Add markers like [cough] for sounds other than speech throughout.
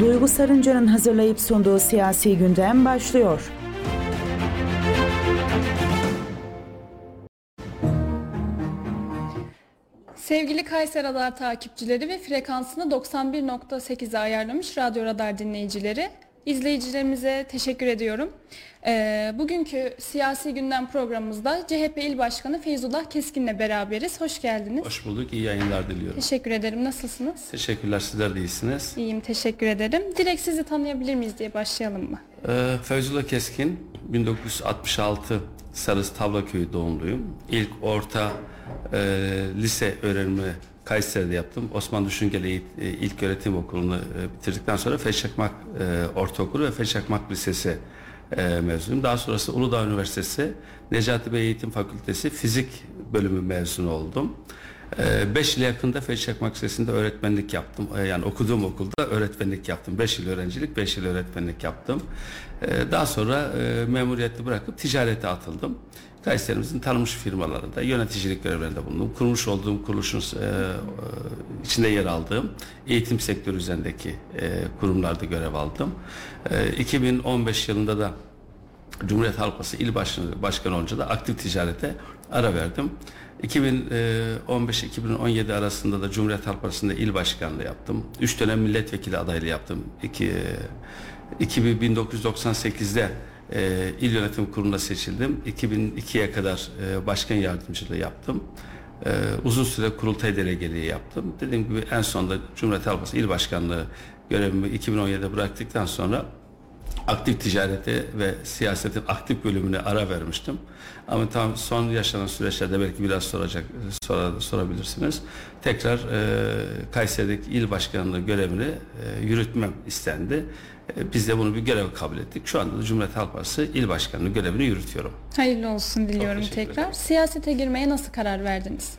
Duygu Sarınca'nın hazırlayıp sunduğu siyasi gündem başlıyor. Sevgili Kayser Radar takipçileri ve frekansını 91.8'e ayarlamış Radyo Radar dinleyicileri, izleyicilerimize teşekkür ediyorum. Ee, bugünkü siyasi gündem programımızda CHP İl Başkanı Feyzullah Keskin'le beraberiz. Hoş geldiniz. Hoş bulduk. İyi yayınlar diliyorum. Teşekkür ederim. Nasılsınız? Teşekkürler. Sizler de iyisiniz. İyiyim, teşekkür ederim. Direkt sizi tanıyabilir miyiz diye başlayalım mı? Ee, Feyzullah Keskin, 1966 Sarız Tavlaköyü doğumluyum. İlk orta e, lise öğrenimi Kayseri'de yaptım. Osman Düşüngeli e, İlk Öğretim Okulu'nu e, bitirdikten sonra Feşakmak e, Ortaokulu ve Feşakmak Lisesi mezunuyum. Daha sonrası Uludağ Üniversitesi Necati Bey Eğitim Fakültesi Fizik bölümü mezunu oldum. 5 yıl yakında Feşakmak Lisesi'nde öğretmenlik yaptım. Yani okuduğum okulda öğretmenlik yaptım. 5 yıl öğrencilik, 5 yıl öğretmenlik yaptım. Daha sonra memuriyeti bırakıp ticarete atıldım. Kayseri'mizin tanınmış firmalarında yöneticilik görevlerinde bulundum. Kurmuş olduğum kuruluşun e, e, içinde yer aldığım eğitim sektörü üzerindeki e, kurumlarda görev aldım. E, 2015 yılında da Cumhuriyet Halk Partisi İl Başkanı, Başkanı olunca da aktif ticarete ara verdim. 2015-2017 arasında da Cumhuriyet Halk Partisi'nde il başkanlığı yaptım. Üç dönem milletvekili adaylığı yaptım. İki, 1998'de e, il yönetim kuruluna seçildim. 2002'ye kadar e, başkan yardımcılığı yaptım. E, uzun süre kurultay delegeliği yaptım. Dediğim gibi en sonunda Cumhuriyet Halk il başkanlığı görevimi 2017'de bıraktıktan sonra aktif ticarete ve siyasetin aktif bölümüne ara vermiştim. Ama tam son yaşanan süreçlerde belki biraz soracak sor, sorabilirsiniz. Tekrar e, Kayseri'deki il başkanlığı görevini e, yürütmem istendi. E, biz de bunu bir görev kabul ettik. Şu anda da Cumhuriyet Halk Partisi il başkanlığı görevini yürütüyorum. Hayırlı olsun diliyorum tekrar. ederim. Siyasete girmeye nasıl karar verdiniz?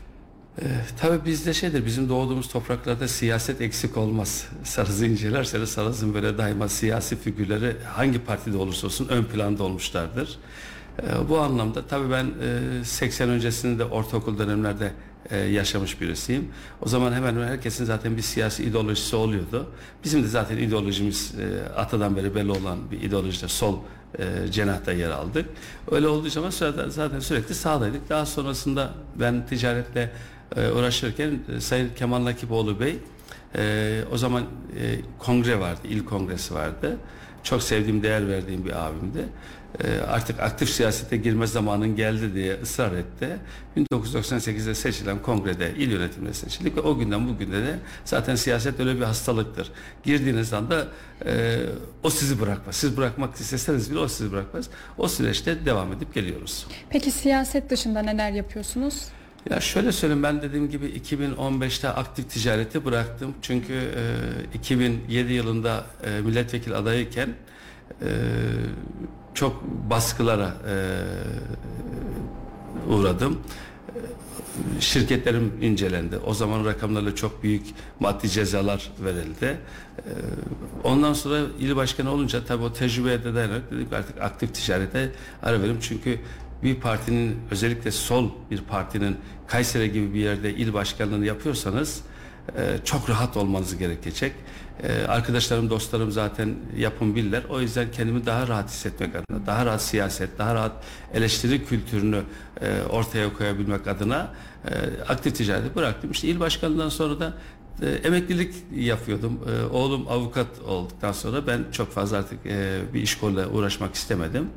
Ee, tabii bizde şeydir, bizim doğduğumuz topraklarda siyaset eksik olmaz. Sarız'ı incelerseniz Sarız'ın böyle daima siyasi figürleri hangi partide olursa olsun ön planda olmuşlardır. Ee, bu anlamda tabii ben e, 80 öncesinde de ortaokul dönemlerde e, yaşamış birisiyim. O zaman hemen hemen herkesin zaten bir siyasi ideolojisi oluyordu. Bizim de zaten ideolojimiz e, atadan beri belli olan bir ideolojide sol e, cenahta yer aldık. Öyle olduğu zaman zaten sürekli sağdaydık. Daha sonrasında ben ticaretle e, uğraşırken e, Sayın Kemal Nakipoğlu Bey e, o zaman e, kongre vardı, il kongresi vardı. Çok sevdiğim, değer verdiğim bir abimdi. E, artık aktif siyasete girme zamanın geldi diye ısrar etti. 1998'de seçilen kongrede il yönetimine seçildik ve o günden bugüne de zaten siyaset öyle bir hastalıktır. Girdiğiniz anda e, o sizi bırakmaz. Siz bırakmak isteseniz bile o sizi bırakmaz. O süreçte devam edip geliyoruz. Peki siyaset dışında neler yapıyorsunuz? Ya şöyle söyleyeyim ben dediğim gibi 2015'te aktif ticareti bıraktım. Çünkü e, 2007 yılında e, milletvekili adayıyken e, çok baskılara e, uğradım. Şirketlerim incelendi. O zaman rakamlarla çok büyük maddi cezalar verildi. E, Ondan sonra il başkanı olunca tabii o tecrübeye de dayanarak dedik artık aktif ticarete ara verim. Çünkü bir partinin özellikle sol bir partinin Kayseri gibi bir yerde il başkanlığını yapıyorsanız e, çok rahat olmanız gerekecek. E, arkadaşlarım, dostlarım zaten yapın bilirler. O yüzden kendimi daha rahat hissetmek adına, daha rahat siyaset, daha rahat eleştiri kültürünü e, ortaya koyabilmek adına e, aktif ticareti bıraktım. İşte il başkanlığından sonra da e, emeklilik yapıyordum. E, oğlum avukat olduktan sonra ben çok fazla artık e, bir iş koluyla uğraşmak istemedim.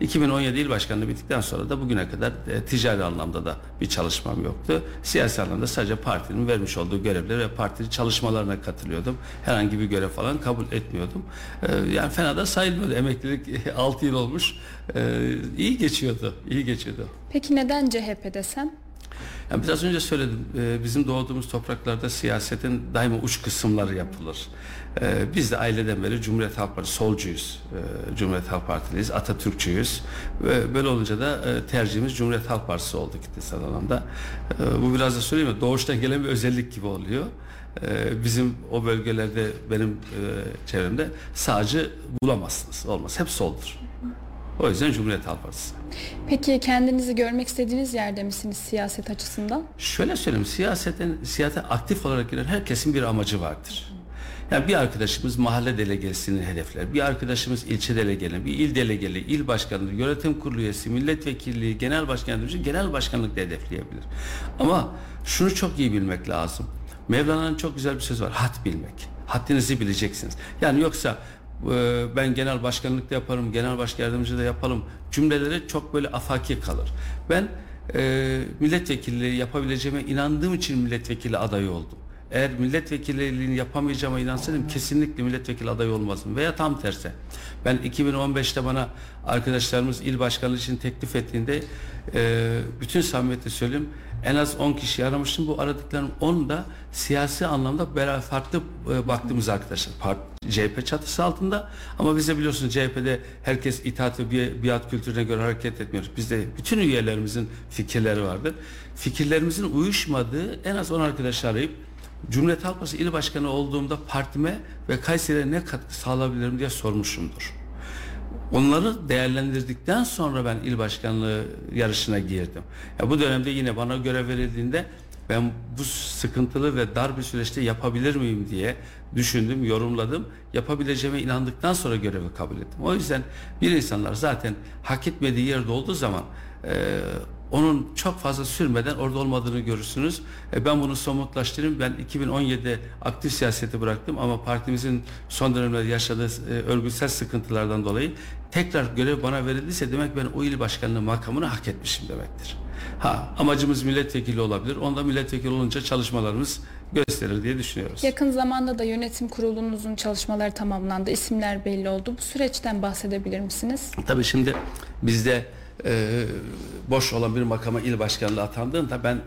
2017 il başkanlığı bittikten sonra da bugüne kadar e, ticari anlamda da bir çalışmam yoktu. Siyasi anlamda sadece partinin vermiş olduğu görevlere ve partinin çalışmalarına katılıyordum. Herhangi bir görev falan kabul etmiyordum. E, yani fena da sayılmıyordu. Emeklilik [laughs] 6 yıl olmuş. E, iyi geçiyordu. iyi geçiyordu. Peki neden CHP desem? Yani biraz önce söyledim. e, Bizim doğduğumuz topraklarda siyasetin daima uç kısımları yapılır. E, Biz de aileden beri Cumhuriyet Halk Partisi solcuyuz. E, Cumhuriyet Halk Partiliyiz, Atatürkçüyüz. Ve böyle olunca da tercihimiz Cumhuriyet Halk Partisi oldu kitlesel alanda. E, Bu biraz da söyleyeyim mi? Doğuştan gelen bir özellik gibi oluyor. Bizim o bölgelerde benim çevremde sağcı bulamazsınız. Olmaz. Hep soldur. O yüzden Cumhuriyet Halk Partisi. Peki kendinizi görmek istediğiniz yerde misiniz siyaset açısından? Şöyle söyleyeyim, siyasetin, siyasete aktif olarak giren herkesin bir amacı vardır. Yani bir arkadaşımız mahalle delegesini hedefler. Bir arkadaşımız ilçe delegeli, bir il delegeli, il başkanlığı, yönetim kurulu üyesi, milletvekilliği, genel başkan yardımcısı, genel başkanlık da hedefleyebilir. Ama şunu çok iyi bilmek lazım. Mevlana'nın çok güzel bir sözü var. Hat bilmek. Haddinizi bileceksiniz. Yani yoksa ben genel başkanlık da yaparım, genel başkan yardımcı da yapalım cümleleri çok böyle afaki kalır. Ben e, milletvekilliği yapabileceğime inandığım için milletvekili adayı oldum. Eğer milletvekilliğini yapamayacağıma inansaydım kesinlikle milletvekili adayı olmazdım. Veya tam tersi. Ben 2015'te bana arkadaşlarımız il başkanlığı için teklif ettiğinde e, bütün samimiyetle söyleyeyim en az 10 kişi aramıştım. Bu aradıklarım 10 da siyasi anlamda beraber farklı e, baktığımız arkadaşlar. Part, CHP çatısı altında ama bize biliyorsunuz CHP'de herkes itaat ve biat kültürüne göre hareket etmiyor. Bizde bütün üyelerimizin fikirleri vardır. Fikirlerimizin uyuşmadığı en az 10 arkadaşı arayıp Cumhuriyet Halk Partisi il başkanı olduğumda partime ve Kayseri'ye ne katkı sağlayabilirim diye sormuşumdur. Onları değerlendirdikten sonra ben il başkanlığı yarışına girdim. Ya bu dönemde yine bana görev verildiğinde ben bu sıkıntılı ve dar bir süreçte yapabilir miyim diye düşündüm, yorumladım. Yapabileceğime inandıktan sonra görevi kabul ettim. O yüzden bir insanlar zaten hak etmediği yerde olduğu zaman e, onun çok fazla sürmeden orada olmadığını görürsünüz. E, ben bunu somutlaştırayım. Ben 2017'de aktif siyaseti bıraktım ama partimizin son dönemlerde yaşadığı e, örgütsel sıkıntılardan dolayı tekrar görev bana verildiyse demek ben o il başkanlığı makamını hak etmişim demektir. Ha amacımız milletvekili olabilir. Onda milletvekili olunca çalışmalarımız gösterir diye düşünüyoruz. Yakın zamanda da yönetim kurulunuzun çalışmaları tamamlandı. İsimler belli oldu. Bu süreçten bahsedebilir misiniz? Tabii şimdi bizde e, boş olan bir makama il başkanlığı atandığında ben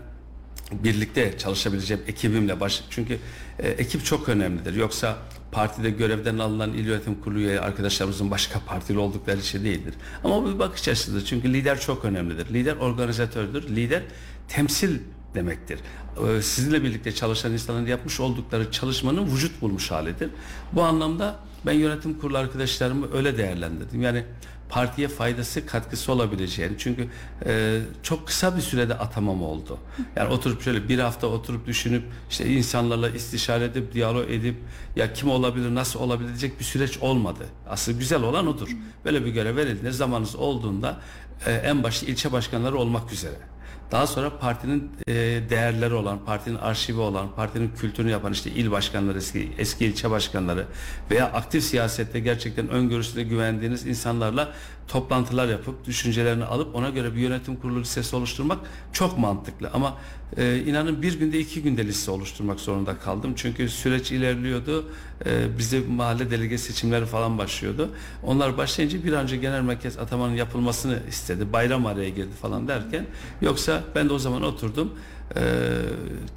birlikte çalışabileceğim ekibimle baş çünkü e, ekip çok önemlidir. Yoksa partide görevden alınan il yönetim kurulu üye arkadaşlarımızın başka partili oldukları şey değildir. Ama bu bir bakış açısıdır. Çünkü lider çok önemlidir. Lider organizatördür. Lider temsil demektir. Ee, sizinle birlikte çalışan insanların yapmış oldukları çalışmanın vücut bulmuş halidir. Bu anlamda ben yönetim kurulu arkadaşlarımı öyle değerlendirdim. Yani partiye faydası katkısı olabileceğini çünkü e, çok kısa bir sürede atamam oldu. Yani oturup şöyle bir hafta oturup düşünüp işte insanlarla istişare edip diyalog edip ya kim olabilir nasıl olabilir diyecek bir süreç olmadı. Asıl güzel olan odur. Böyle bir görev verildiğinde zamanınız olduğunda e, en başta ilçe başkanları olmak üzere daha sonra partinin e, değerleri olan, partinin arşivi olan, partinin kültürünü yapan işte il başkanları, eski, eski ilçe başkanları veya aktif siyasette gerçekten öngörüsüne güvendiğiniz insanlarla toplantılar yapıp düşüncelerini alıp ona göre bir yönetim kurulu listesi oluşturmak çok mantıklı. Ama e, inanın bir günde iki günde liste oluşturmak zorunda kaldım. Çünkü süreç ilerliyordu. E, bize mahalle delege seçimleri falan başlıyordu. Onlar başlayınca bir an önce genel merkez atamanın yapılmasını istedi. Bayram araya girdi falan derken yoksa ben de o zaman oturdum. E,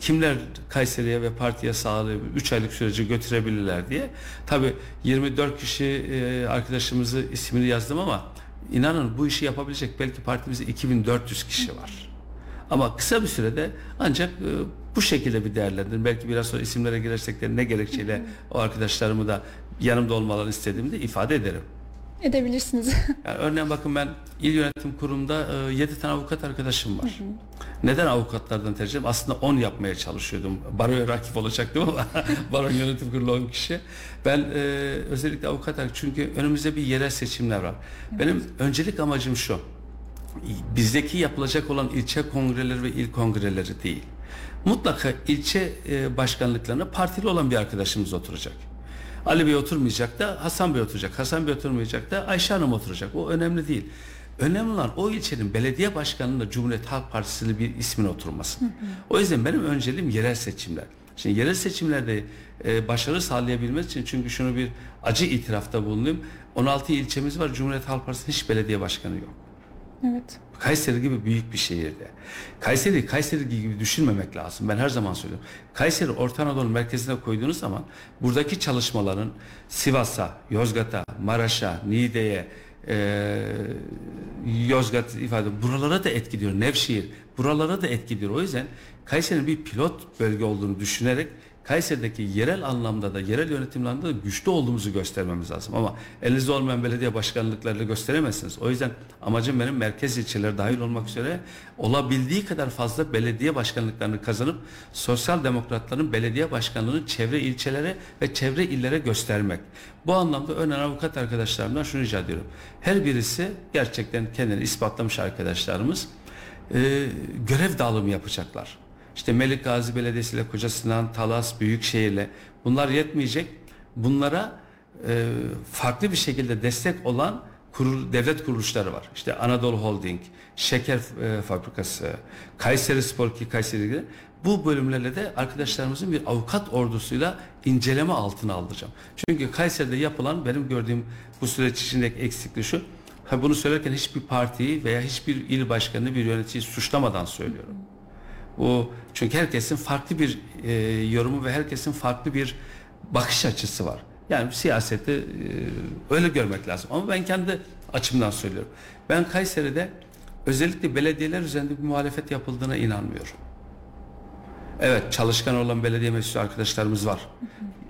kimler Kayseri'ye ve partiye sağlığı 3 aylık süreci götürebilirler diye. Tabi 24 kişi e, arkadaşımızı ismini yazdım ama inanın bu işi yapabilecek belki partimizde 2400 kişi var. Ama kısa bir sürede ancak e, bu şekilde bir değerlendirin. Belki biraz sonra isimlere girersek de ne gerekçeyle o arkadaşlarımı da yanımda olmalarını istediğimde ifade ederim. Edebilirsiniz. [laughs] Yani örneğin bakın ben il yönetim kurumunda e, 7 tane avukat arkadaşım var. Hı hı. Neden avukatlardan tercih ettim? Aslında 10 yapmaya çalışıyordum. Baroya rakip olacaktım ama [laughs] baro yönetim kurulu 10 kişi. Ben e, özellikle avukat çünkü önümüzde bir yerel seçimler var. Evet. Benim öncelik amacım şu. Bizdeki yapılacak olan ilçe kongreleri ve il kongreleri değil. Mutlaka ilçe e, başkanlıklarına partili olan bir arkadaşımız oturacak. Ali Bey oturmayacak da Hasan Bey oturacak. Hasan Bey oturmayacak da Ayşe Hanım oturacak. O önemli değil. Önemli olan o ilçenin belediye başkanının da Cumhuriyet Halk Partisi'li bir ismin oturması. Hı hı. O yüzden benim önceliğim yerel seçimler. Şimdi yerel seçimlerde e, başarı sağlayabilmek için çünkü şunu bir acı itirafta bulunayım. 16 ilçemiz var. Cumhuriyet Halk Partisi'nin hiç belediye başkanı yok. Evet. Kayseri gibi büyük bir şehirde. Kayseri Kayseri gibi düşünmemek lazım. Ben her zaman söylüyorum. Kayseri Orta Anadolu merkezine koyduğunuz zaman buradaki çalışmaların Sivas'a, Yozgat'a, Maraş'a, Niğde'ye, e, Yozgat ifade buralara da etkiliyor. Nevşehir buralara da etkiliyor. O yüzden Kayseri'nin bir pilot bölge olduğunu düşünerek Kayseri'deki yerel anlamda da yerel yönetimle anlamda da güçlü olduğumuzu göstermemiz lazım. Ama elinizde olmayan belediye başkanlıklarıyla gösteremezsiniz. O yüzden amacım benim merkez ilçeler dahil olmak üzere olabildiği kadar fazla belediye başkanlıklarını kazanıp sosyal demokratların belediye başkanlığını çevre ilçelere ve çevre illere göstermek. Bu anlamda önemli avukat arkadaşlarımdan şunu rica ediyorum. Her birisi gerçekten kendini ispatlamış arkadaşlarımız e, görev dağılımı yapacaklar. İşte Melik Gazi Belediyesi ile Koca Sinan, Talas, Büyükşehir'le bunlar yetmeyecek. Bunlara e, farklı bir şekilde destek olan kurul, devlet kuruluşları var. İşte Anadolu Holding, Şeker e, Fabrikası, Kayseri Spor ki Kayseri gibi. Bu bölümlerle de arkadaşlarımızın bir avukat ordusuyla inceleme altına alacağım. Çünkü Kayseri'de yapılan benim gördüğüm bu süreç içindeki eksiklik şu. Ha bunu söylerken hiçbir partiyi veya hiçbir il başkanını bir yöneticiyi suçlamadan söylüyorum. Bu çünkü herkesin farklı bir e, yorumu ve herkesin farklı bir bakış açısı var. Yani siyaseti e, öyle görmek lazım. Ama ben kendi açımdan söylüyorum. Ben Kayseri'de özellikle belediyeler üzerinde bir muhalefet yapıldığına inanmıyorum. Evet çalışkan olan belediye meclisi arkadaşlarımız var.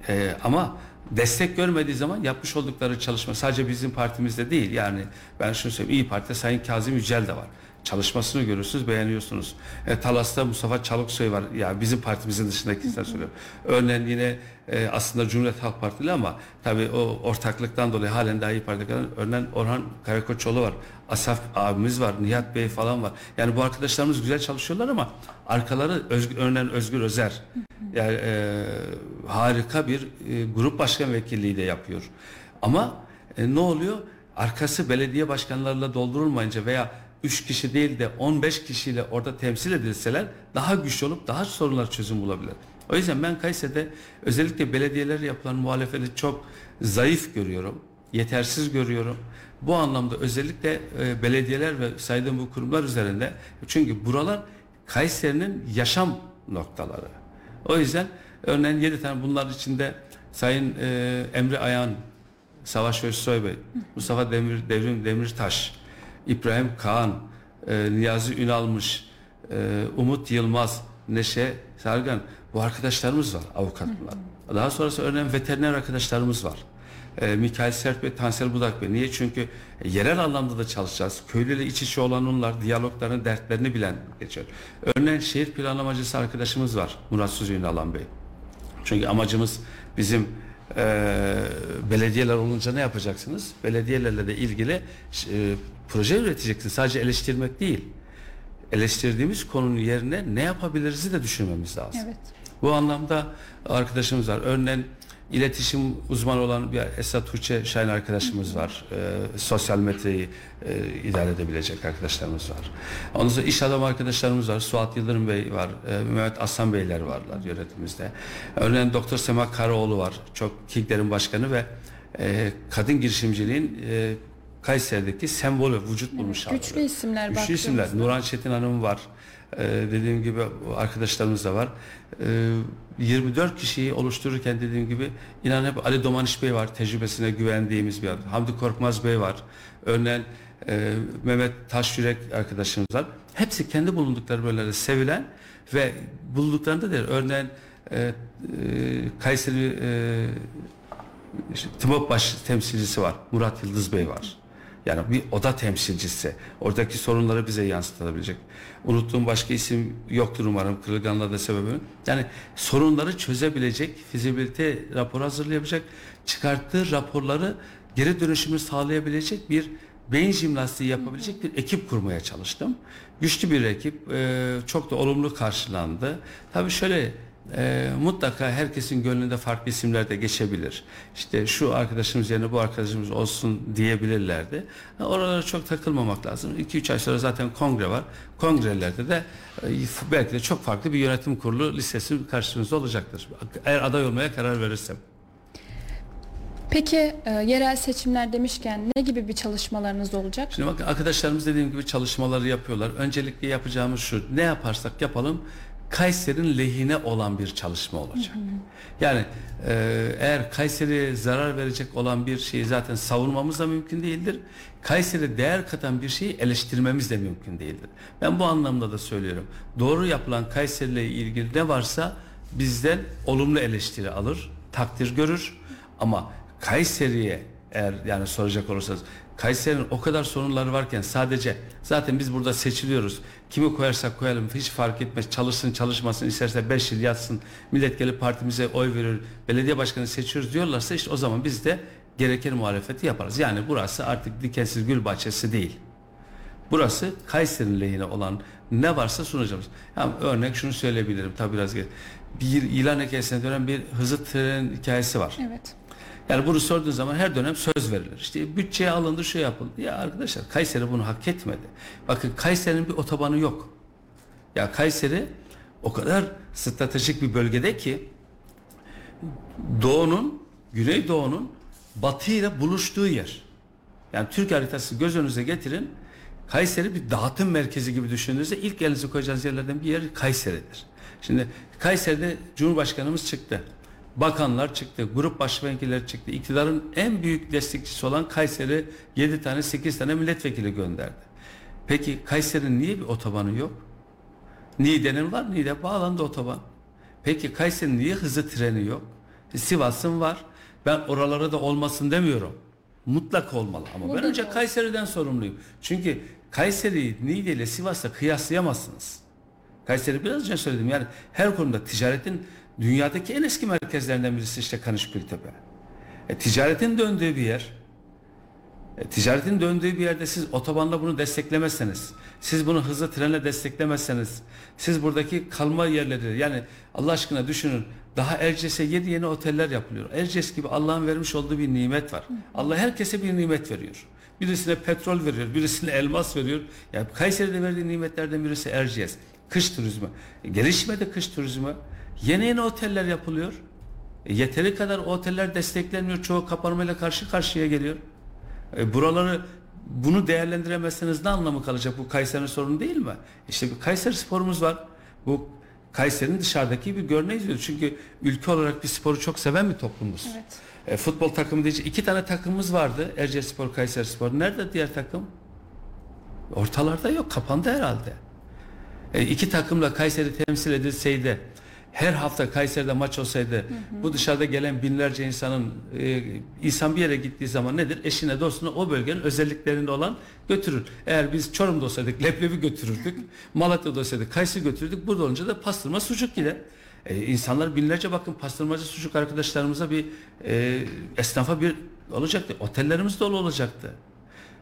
Ee, ama destek görmediği zaman yapmış oldukları çalışma sadece bizim partimizde değil. Yani ben şunu söyleyeyim İyi Parti'de Sayın Kazım Yücel de var. Çalışmasını görürsünüz, beğeniyorsunuz. E, Talas'ta Mustafa Çalıksoy var. Yani bizim partimizin dışındaki insan söylüyorum. Örneğin yine e, aslında Cumhuriyet Halk Partili ama tabii o ortaklıktan dolayı halen daha İyi Parti kalan örneğin Orhan Karakoçoğlu var. Asaf abimiz var, Nihat Bey falan var. Yani bu arkadaşlarımız güzel çalışıyorlar ama arkaları özgür, örneğin Özgür Özer. Yani e, harika bir e, grup başkan vekilliği de yapıyor. Ama e, ne oluyor? Arkası belediye başkanlarıyla doldurulmayınca veya 3 kişi değil de 15 kişiyle orada temsil edilseler daha güçlü olup daha sorunlar çözüm bulabilir. O yüzden ben Kayseri'de özellikle belediyelerle yapılan muhalefeti çok zayıf görüyorum. Yetersiz görüyorum. Bu anlamda özellikle e, belediyeler ve saydığım bu kurumlar üzerinde çünkü buralar Kayseri'nin yaşam noktaları. O yüzden örneğin 7 tane bunlar içinde Sayın e, Emre Ayan, Savaş Özsoy Bey, Mustafa Demir, Devrim Demirtaş, İbrahim Kaan, e, Niyazi Ünalmış, e, Umut Yılmaz, Neşe Sargan bu arkadaşlarımız var avukatlar. Daha sonrası örneğin veteriner arkadaşlarımız var. E, Mikail Sert Bey, Tansel Budak Bey. Niye? Çünkü yerel anlamda da çalışacağız. Köylüyle iç içe olan onlar, diyalogların dertlerini bilen geçiyor. Örneğin şehir planlamacısı arkadaşımız var. Murat Suzi Ünalan Bey. Çünkü amacımız bizim e, belediyeler olunca ne yapacaksınız? Belediyelerle de ilgili e, proje üreteceksiniz. Sadece eleştirmek değil. Eleştirdiğimiz konunun yerine ne yapabiliriz de düşünmemiz lazım. Evet. Bu anlamda arkadaşımız var. Örneğin iletişim uzmanı olan bir Esat Tuğçe Şahin arkadaşımız var. Ee, sosyal medyayı e, idare edebilecek arkadaşlarımız var. Ondan sonra iş adamı arkadaşlarımız var. Suat Yıldırım Bey var. E, Mehmet Aslan Beyler varlar yönetimimizde. Örneğin Doktor Sema Karaoğlu var. Çok KİG'lerin başkanı ve e, kadın girişimciliğin e, Kayseri'deki sembolü vücut bulmuş hali. Güçlü isimler Güçlü isimler. Nurhan Çetin Hanım var. Ee, dediğim gibi arkadaşlarımız da var. Ee, 24 kişiyi oluştururken dediğim gibi inan hep Ali Domaniş Bey var. Tecrübesine güvendiğimiz bir adam. Hamdi Korkmaz Bey var. Örneğin e, Mehmet Taşyürek arkadaşımız var. Hepsi kendi bulundukları bölgelerde sevilen ve bulunduklarında da örneğin e, e, Kayseri e, işte, baş temsilcisi var. Murat Yıldız Bey var. Yani bir oda temsilcisi. Oradaki sorunları bize yansıtabilecek. Unuttuğum başka isim yoktur umarım. Kırılganlığa da sebebi. Yani sorunları çözebilecek, fizibilite raporu hazırlayabilecek, çıkarttığı raporları geri dönüşümü sağlayabilecek bir beyin jimnastiği yapabilecek bir ekip kurmaya çalıştım. Güçlü bir ekip, çok da olumlu karşılandı. Tabii şöyle e, mutlaka herkesin gönlünde farklı isimler de geçebilir. İşte şu arkadaşımız yerine bu arkadaşımız olsun diyebilirlerdi. Ha, Oralara çok takılmamak lazım. 2-3 ay sonra zaten kongre var. Kongrelerde de e, belki de çok farklı bir yönetim kurulu listesi karşınızda olacaktır. Eğer aday olmaya karar verirsem. Peki e, yerel seçimler demişken ne gibi bir çalışmalarınız olacak? Şimdi bakın arkadaşlarımız dediğim gibi çalışmaları yapıyorlar. Öncelikle yapacağımız şu. Ne yaparsak yapalım Kayseri'nin lehine olan bir çalışma olacak. Yani e, eğer Kayseri'ye zarar verecek olan bir şeyi zaten savunmamız da mümkün değildir. Kayseri değer katan bir şeyi eleştirmemiz de mümkün değildir. Ben bu anlamda da söylüyorum. Doğru yapılan Kayseri ile ilgili ne varsa bizden olumlu eleştiri alır, takdir görür. Ama Kayseri'ye eğer yani soracak olursanız Kayseri'nin o kadar sorunları varken sadece zaten biz burada seçiliyoruz. Kimi koyarsak koyalım hiç fark etmez. Çalışsın çalışmasın isterse 5 yıl yatsın. Millet gelip partimize oy verir. Belediye başkanı seçiyoruz diyorlarsa işte o zaman biz de gereken muhalefeti yaparız. Yani burası artık dikensiz gül bahçesi değil. Burası Kayseri'nin lehine olan ne varsa sunacağız. Yani örnek şunu söyleyebilirim tabi biraz geç. Bir ilan hikayesine dönen bir hızlı tren hikayesi var. Evet. Yani bunu sorduğun zaman her dönem söz verilir. İşte bütçeye alındı şu yapıldı. Ya arkadaşlar Kayseri bunu hak etmedi. Bakın Kayseri'nin bir otobanı yok. Ya Kayseri o kadar stratejik bir bölgede ki doğunun, güneydoğunun batı ile buluştuğu yer. Yani Türk haritası göz önünüze getirin. Kayseri bir dağıtım merkezi gibi düşündüğünüzde ilk elinizi koyacağınız yerlerden bir yer Kayseri'dir. Şimdi Kayseri'de Cumhurbaşkanımız çıktı. Bakanlar çıktı, grup başvekilleri çıktı. İktidarın en büyük destekçisi olan Kayseri 7 tane 8 tane milletvekili gönderdi. Peki Kayseri'nin niye bir otobanı yok? Niğde'nin var, Niğde bağlandı otoban. Peki Kayseri'nin niye hızlı treni yok? Sivas'ın var. Ben oralara da olmasın demiyorum. Mutlak olmalı ama Burada ben önce. Kayseri'den sorumluyum. Çünkü Kayseri'yi Niğde ile Sivas'la kıyaslayamazsınız. Kayseri biraz önce söyledim yani her konuda ticaretin dünyadaki en eski merkezlerinden birisi işte Kanışgültepe. E, ticaretin döndüğü bir yer. E, ticaretin döndüğü bir yerde siz otobanla bunu desteklemezseniz, siz bunu hızlı trenle desteklemezseniz, siz buradaki kalma yerleri yani Allah aşkına düşünün daha Erciyes'e yedi yeni oteller yapılıyor. Erciyes gibi Allah'ın vermiş olduğu bir nimet var. Allah herkese bir nimet veriyor. Birisine petrol veriyor, birisine elmas veriyor. Yani Kayseri'de verdiği nimetlerden birisi Erciyes. Kış turizmi. E, gelişmedi kış turizmi. Yeni yeni oteller yapılıyor. E, yeteri kadar oteller desteklenmiyor. Çoğu kapanmayla karşı karşıya geliyor. E, buraları bunu değerlendiremezseniz ne anlamı kalacak? Bu Kayseri'nin sorunu değil mi? İşte bir Kayseri sporumuz var. Bu Kayseri'nin dışarıdaki bir izliyor. Çünkü ülke olarak bir sporu çok seven bir toplumuz. Evet. E, futbol takımı diyecek iki tane takımımız vardı. Erciyes Spor, Kayseri Spor. Nerede diğer takım? Ortalarda yok. Kapandı herhalde. E, iki takımla Kayseri temsil edilseydi her hafta Kayseri'de maç olsaydı bu dışarıda gelen binlerce insanın e, insan bir yere gittiği zaman nedir? Eşine dostuna o bölgenin özelliklerinde olan götürür. Eğer biz Çorum'da olsaydık leblebi götürürdük. [laughs] Malatya'da olsaydık kayısı götürürdük. Burada olunca da pastırma sucuk gider. E, insanlar binlerce bakın pastırmacı sucuk arkadaşlarımıza bir e, esnafa bir olacaktı. Otellerimiz dolu olacaktı.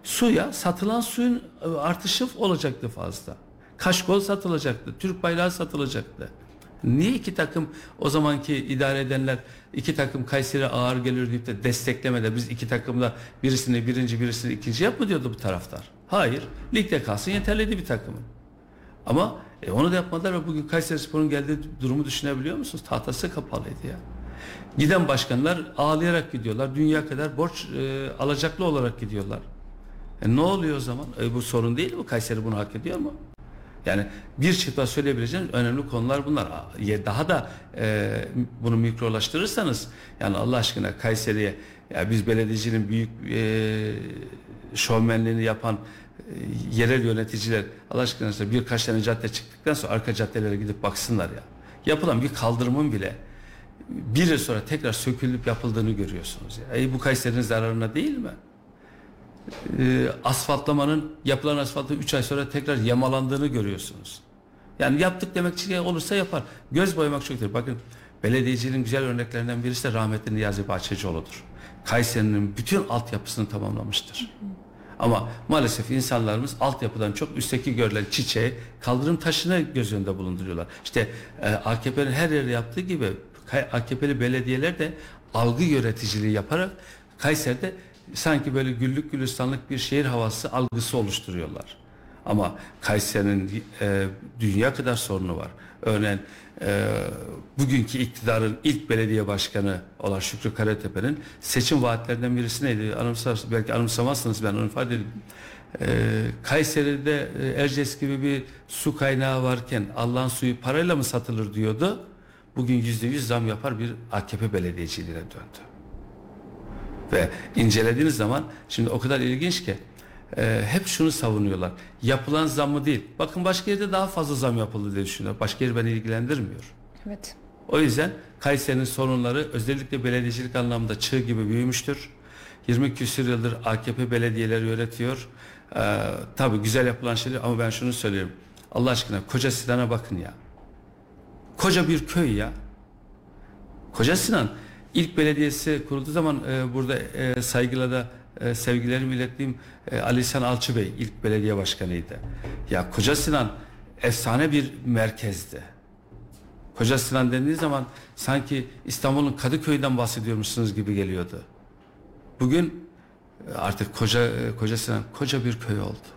Suya satılan suyun e, artışı olacaktı fazla. Kaşkol satılacaktı. Türk bayrağı satılacaktı. Niye iki takım o zamanki idare edenler iki takım Kayseri ağır gelir deyip de desteklemede biz iki takımla birisini birinci birisini ikinci yap mı diyordu bu taraftar? Hayır. Ligde kalsın yeterliydi bir takımın. Ama e, onu da yapmadılar ve bugün Kayseri Spor'un geldiği durumu düşünebiliyor musunuz? Tahtası kapalıydı ya. Giden başkanlar ağlayarak gidiyorlar. Dünya kadar borç e, alacaklı olarak gidiyorlar. E, ne oluyor o zaman? E, bu sorun değil mi? Kayseri bunu hak ediyor mu? Yani bir çıta söyleyebileceğiniz önemli konular bunlar. Daha da e, bunu mikrolaştırırsanız yani Allah aşkına Kayseri'ye ya biz belediyecinin büyük e, şovmenliğini yapan e, yerel yöneticiler Allah aşkına işte birkaç tane cadde çıktıktan sonra arka caddelere gidip baksınlar ya. Yapılan bir kaldırımın bile bir yıl sonra tekrar sökülüp yapıldığını görüyorsunuz. Ya. E, bu Kayseri'nin zararına değil mi? E, asfaltlamanın yapılan asfaltın 3 ay sonra tekrar yamalandığını görüyorsunuz. Yani yaptık demek için olursa yapar. Göz boyamak çoktur. Bakın belediyeciliğin güzel örneklerinden birisi de rahmetli Niyazi Bahçecioğlu'dur. Kayseri'nin bütün altyapısını tamamlamıştır. Ama maalesef insanlarımız altyapıdan çok üstteki görülen çiçeği kaldırım taşını göz önünde bulunduruyorlar. İşte e, AKP'nin her yerde yaptığı gibi AKP'li belediyeler de algı yöneticiliği yaparak Kayseri'de sanki böyle güllük gülistanlık bir şehir havası algısı oluşturuyorlar. Ama Kayseri'nin e, dünya kadar sorunu var. Örneğin e, bugünkü iktidarın ilk belediye başkanı olan Şükrü Karatepe'nin seçim vaatlerinden birisi neydi? Anımsar, belki anımsamazsınız ben onu ifade edeyim. E, Kayseri'de e, Erciyes gibi bir su kaynağı varken Allah'ın suyu parayla mı satılır diyordu. Bugün yüzde yüz zam yapar bir AKP belediyeciliğine döndü. Ve incelediğiniz zaman şimdi o kadar ilginç ki e, hep şunu savunuyorlar. Yapılan zammı değil. Bakın başka yerde daha fazla zam yapıldı diye düşünüyorlar. Başka yer beni ilgilendirmiyor. Evet. O yüzden Kayseri'nin sorunları özellikle belediyecilik anlamında çığ gibi büyümüştür. 20 küsur yıldır AKP belediyeleri yönetiyor. Ee, tabii güzel yapılan şeyler ama ben şunu söylüyorum. Allah aşkına Koca Sinan'a bakın ya. Koca bir köy ya. Koca Sinan ilk belediyesi kurulduğu zaman e, burada e, saygıyla da e, sevgilerimi ilettiğim e, Ali Alçı Bey ilk belediye başkanıydı. Ya Koca Sinan efsane bir merkezdi. Koca Sinan dendiği zaman sanki İstanbul'un Kadıköy'den bahsediyormuşsunuz gibi geliyordu. Bugün e, artık koca e, Koca Sinan koca bir köy oldu.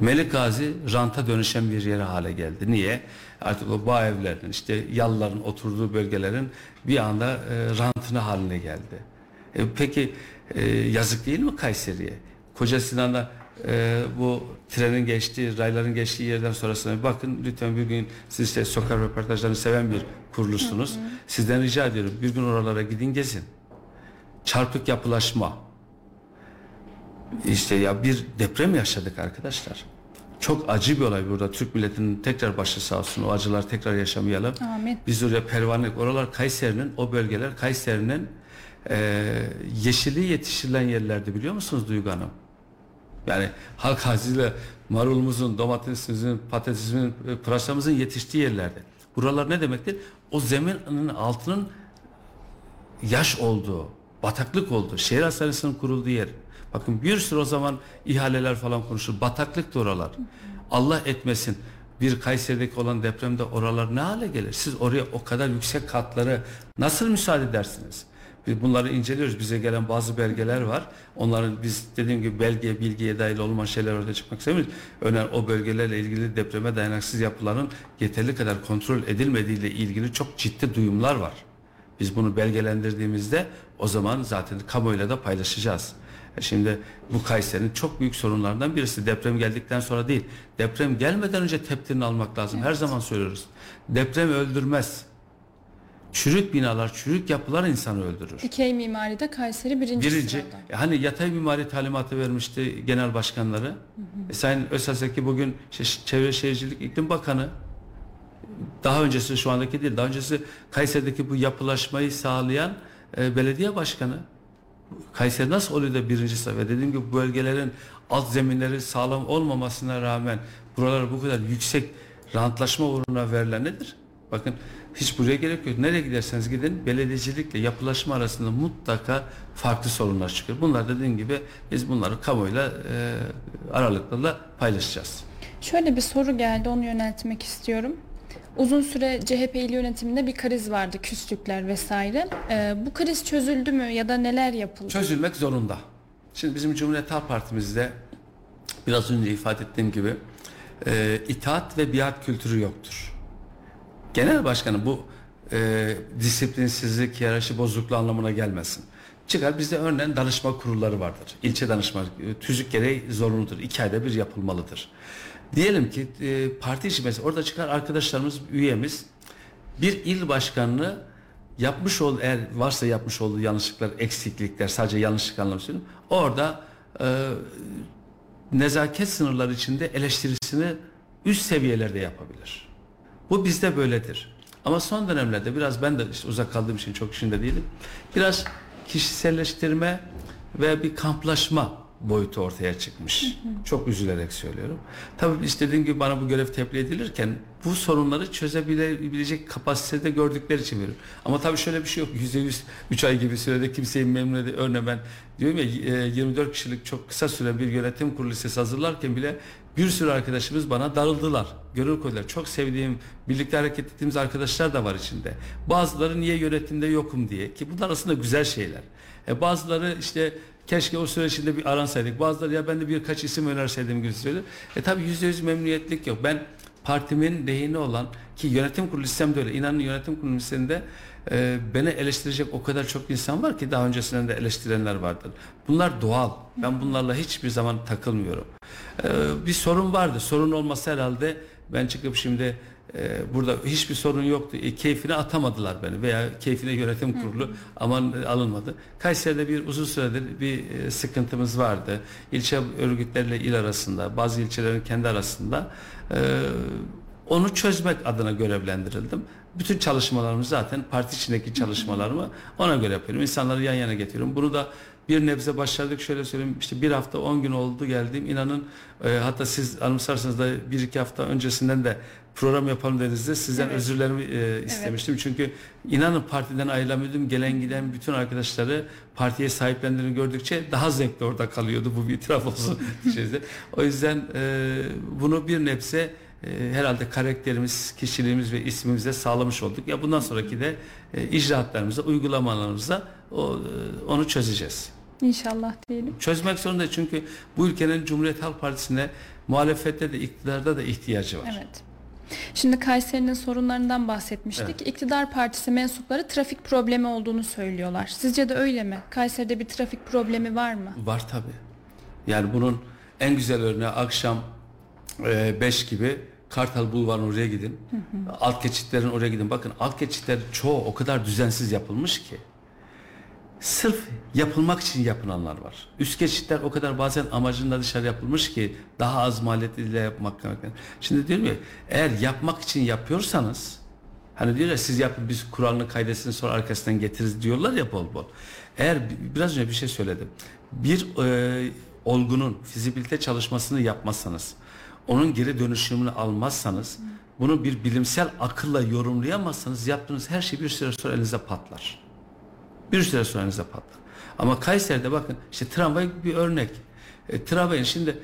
Melik Gazi ranta dönüşen bir yere hale geldi. Niye? Artık o bağ evlerinin işte yalların oturduğu bölgelerin bir anda e, rantına haline geldi. E, peki e, yazık değil mi Kayseri'ye? Koca Sinan'da e, bu trenin geçtiği, rayların geçtiği yerden sonrasına bakın lütfen bir gün siz işte sokak röportajlarını seven bir kuruluşsunuz. Sizden rica ediyorum bir gün oralara gidin gezin. Çarpık yapılaşma. İşte ya bir deprem yaşadık arkadaşlar. Çok acı bir olay burada. Türk milletinin tekrar başı sağ olsun. O acılar tekrar yaşamayalım. Amin. Biz oraya pervanelik. Oralar Kayseri'nin, o bölgeler Kayseri'nin e, yeşili yetiştirilen yerlerdi biliyor musunuz Duygu Hanım? Yani halk ağzıyla marulumuzun, domatesimizin, patatesimizin, e, pırasamızın yetiştiği yerlerde. Buralar ne demektir? O zeminin altının yaş olduğu, bataklık olduğu, şehir hastanesinin kurulduğu yer. Bakın bir sürü o zaman ihaleler falan konuşulur. Bataklık da oralar. Allah etmesin bir Kayseri'deki olan depremde oralar ne hale gelir? Siz oraya o kadar yüksek katları nasıl müsaade edersiniz? Biz bunları inceliyoruz. Bize gelen bazı belgeler var. Onların biz dediğim gibi belgeye, bilgiye dahil olmayan şeyler orada çıkmak istemiyoruz. Örneğin o bölgelerle ilgili depreme dayanıksız yapıların yeterli kadar kontrol edilmediğiyle ilgili çok ciddi duyumlar var. Biz bunu belgelendirdiğimizde o zaman zaten kamuoyuyla da paylaşacağız. Şimdi bu Kayseri'nin çok büyük sorunlarından birisi deprem geldikten sonra değil. Deprem gelmeden önce tepkilerini almak lazım. Her zaman söylüyoruz. Deprem öldürmez. Çürük binalar, çürük yapılar insanı öldürür. Dikey mimaride Kayseri birinci, Birinci, sırada. e hani yatay mimari talimatı vermişti genel başkanları. E Sayın Özsaseki bugün Çevre Şehircilik İklim Bakanı daha öncesi şu andaki değil daha öncesi Kayseri'deki bu yapılaşmayı sağlayan e, belediye başkanı. Kayseri nasıl oluyor da birinci ve dediğim gibi bu bölgelerin alt zeminleri sağlam olmamasına rağmen buralara bu kadar yüksek rantlaşma uğruna verilen nedir? Bakın hiç buraya gerek yok. Nereye giderseniz gidin belediyecilikle yapılaşma arasında mutlaka farklı sorunlar çıkıyor. Bunlar dediğim gibi biz bunları kamuoyuyla e, aralıklarla paylaşacağız. Şöyle bir soru geldi onu yöneltmek istiyorum. Uzun süre CHP yönetiminde bir kriz vardı, küslükler vesaire. Ee, bu kriz çözüldü mü ya da neler yapıldı? çözülmek zorunda. Şimdi bizim Cumhuriyet Halk Partimizde biraz önce ifade ettiğim gibi e, itaat ve biat kültürü yoktur. Genel başkanı bu e, disiplinsizlik, hiyerarşi bozukluğu anlamına gelmesin. Çıkar bizde örneğin danışma kurulları vardır. İlçe danışma e, tüzük gereği zorunludur. İki ayda bir yapılmalıdır. Diyelim ki e, parti içi mesela orada çıkar arkadaşlarımız, üyemiz bir il başkanlığı yapmış ol eğer varsa yapmış olduğu yanlışlıklar, eksiklikler sadece yanlışlık anlamı. Orada e, nezaket sınırları içinde eleştirisini üst seviyelerde yapabilir. Bu bizde böyledir. Ama son dönemlerde biraz ben de işte uzak kaldığım için çok işinde değilim. Biraz kişiselleştirme ve bir kamplaşma boyutu ortaya çıkmış. Çok üzülerek söylüyorum. Tabii istediğim gibi bana bu görev tebliğ edilirken bu sorunları çözebilecek kapasitede gördükleri için veriyorum. Ama tabii şöyle bir şey yok. Yüzde yüz üç ay gibi sürede kimseyi memnun edip örneğin ben diyorum ya e, 24 kişilik çok kısa süre bir yönetim kurulu listesi hazırlarken bile bir sürü arkadaşımız bana darıldılar. Gönül koydular. Çok sevdiğim, birlikte hareket ettiğimiz arkadaşlar da var içinde. Bazıları niye yönetimde yokum diye ki bunlar aslında güzel şeyler. E bazıları işte keşke o süre içinde bir aransaydık. Bazıları ya ben de birkaç isim önerseydim gibi söylüyor. E tabi yüzde yüz memnuniyetlik yok. Ben partimin lehine olan ki yönetim kurulu listemde öyle. İnanın yönetim kurulu listemde e, beni eleştirecek o kadar çok insan var ki daha öncesinden de eleştirenler vardır. Bunlar doğal. Ben bunlarla hiçbir zaman takılmıyorum. E, bir sorun vardı. Sorun olmasa herhalde ben çıkıp şimdi e, burada hiçbir sorun yoktu. E, keyfine atamadılar beni veya keyfine yönetim kurulu aman e, alınmadı. Kayseri'de bir uzun süredir bir e, sıkıntımız vardı. İlçe örgütlerle il arasında, bazı ilçelerin kendi arasında. E, Onu çözmek adına görevlendirildim. Bütün çalışmalarımı zaten parti içindeki çalışmalarımı ona göre yapıyorum. İnsanları yan yana getiriyorum. Bunu da bir nebze başardık şöyle söyleyeyim işte bir hafta on gün oldu geldim inanın e, hatta siz anımsarsanız da bir iki hafta öncesinden de program yapalım dediğinizde sizden Evet. özürlerimi e, istemiştim. Çünkü inanın partiden ayrılamıyordum. Gelen giden bütün arkadaşları partiye sahiplendiğini gördükçe daha zevkli orada kalıyordu. Bu bir itiraf olsun. [laughs] O yüzden e, bunu bir nebze e, herhalde karakterimiz, kişiliğimiz ve ismimizle sağlamış olduk. Ya bundan sonraki de e, icraatlarımızda, uygulamalarımızda o, e, onu çözeceğiz. İnşallah diyelim. Çözmek zorunda çünkü bu ülkenin Cumhuriyet Halk Partisi'ne muhalefette de iktidarda da ihtiyacı var. Evet. Şimdi Kayseri'nin sorunlarından bahsetmiştik. İktidar partisi mensupları trafik problemi olduğunu söylüyorlar. Sizce de öyle mi? Kayseri'de bir trafik problemi var mı? Var tabi. Yani bunun en güzel örneği akşam 5 gibi Kartal Bulvarı'nın oraya gidin. Alt geçitlerin oraya gidin. Bakın alt geçitler çoğu o kadar düzensiz yapılmış ki. Sırf yapılmak için yapılanlar var. Üst geçitler o kadar bazen amacında dışarı yapılmış ki daha az maliyetle yapmak. Şimdi diyorum ya eğer yapmak için yapıyorsanız hani diyor ya siz yapın biz kuralını kaydesini sonra arkasından getiririz diyorlar ya bol bol. Eğer bi- biraz önce bir şey söyledim. Bir e, olgunun fizibilite çalışmasını yapmazsanız onun geri dönüşümünü almazsanız bunu bir bilimsel akılla yorumlayamazsanız yaptığınız her şey bir süre sonra elinize patlar. Bir süre sonra elinize patlar. Ama Kayseri'de bakın işte tramvay bir örnek. E, tramvayın şimdi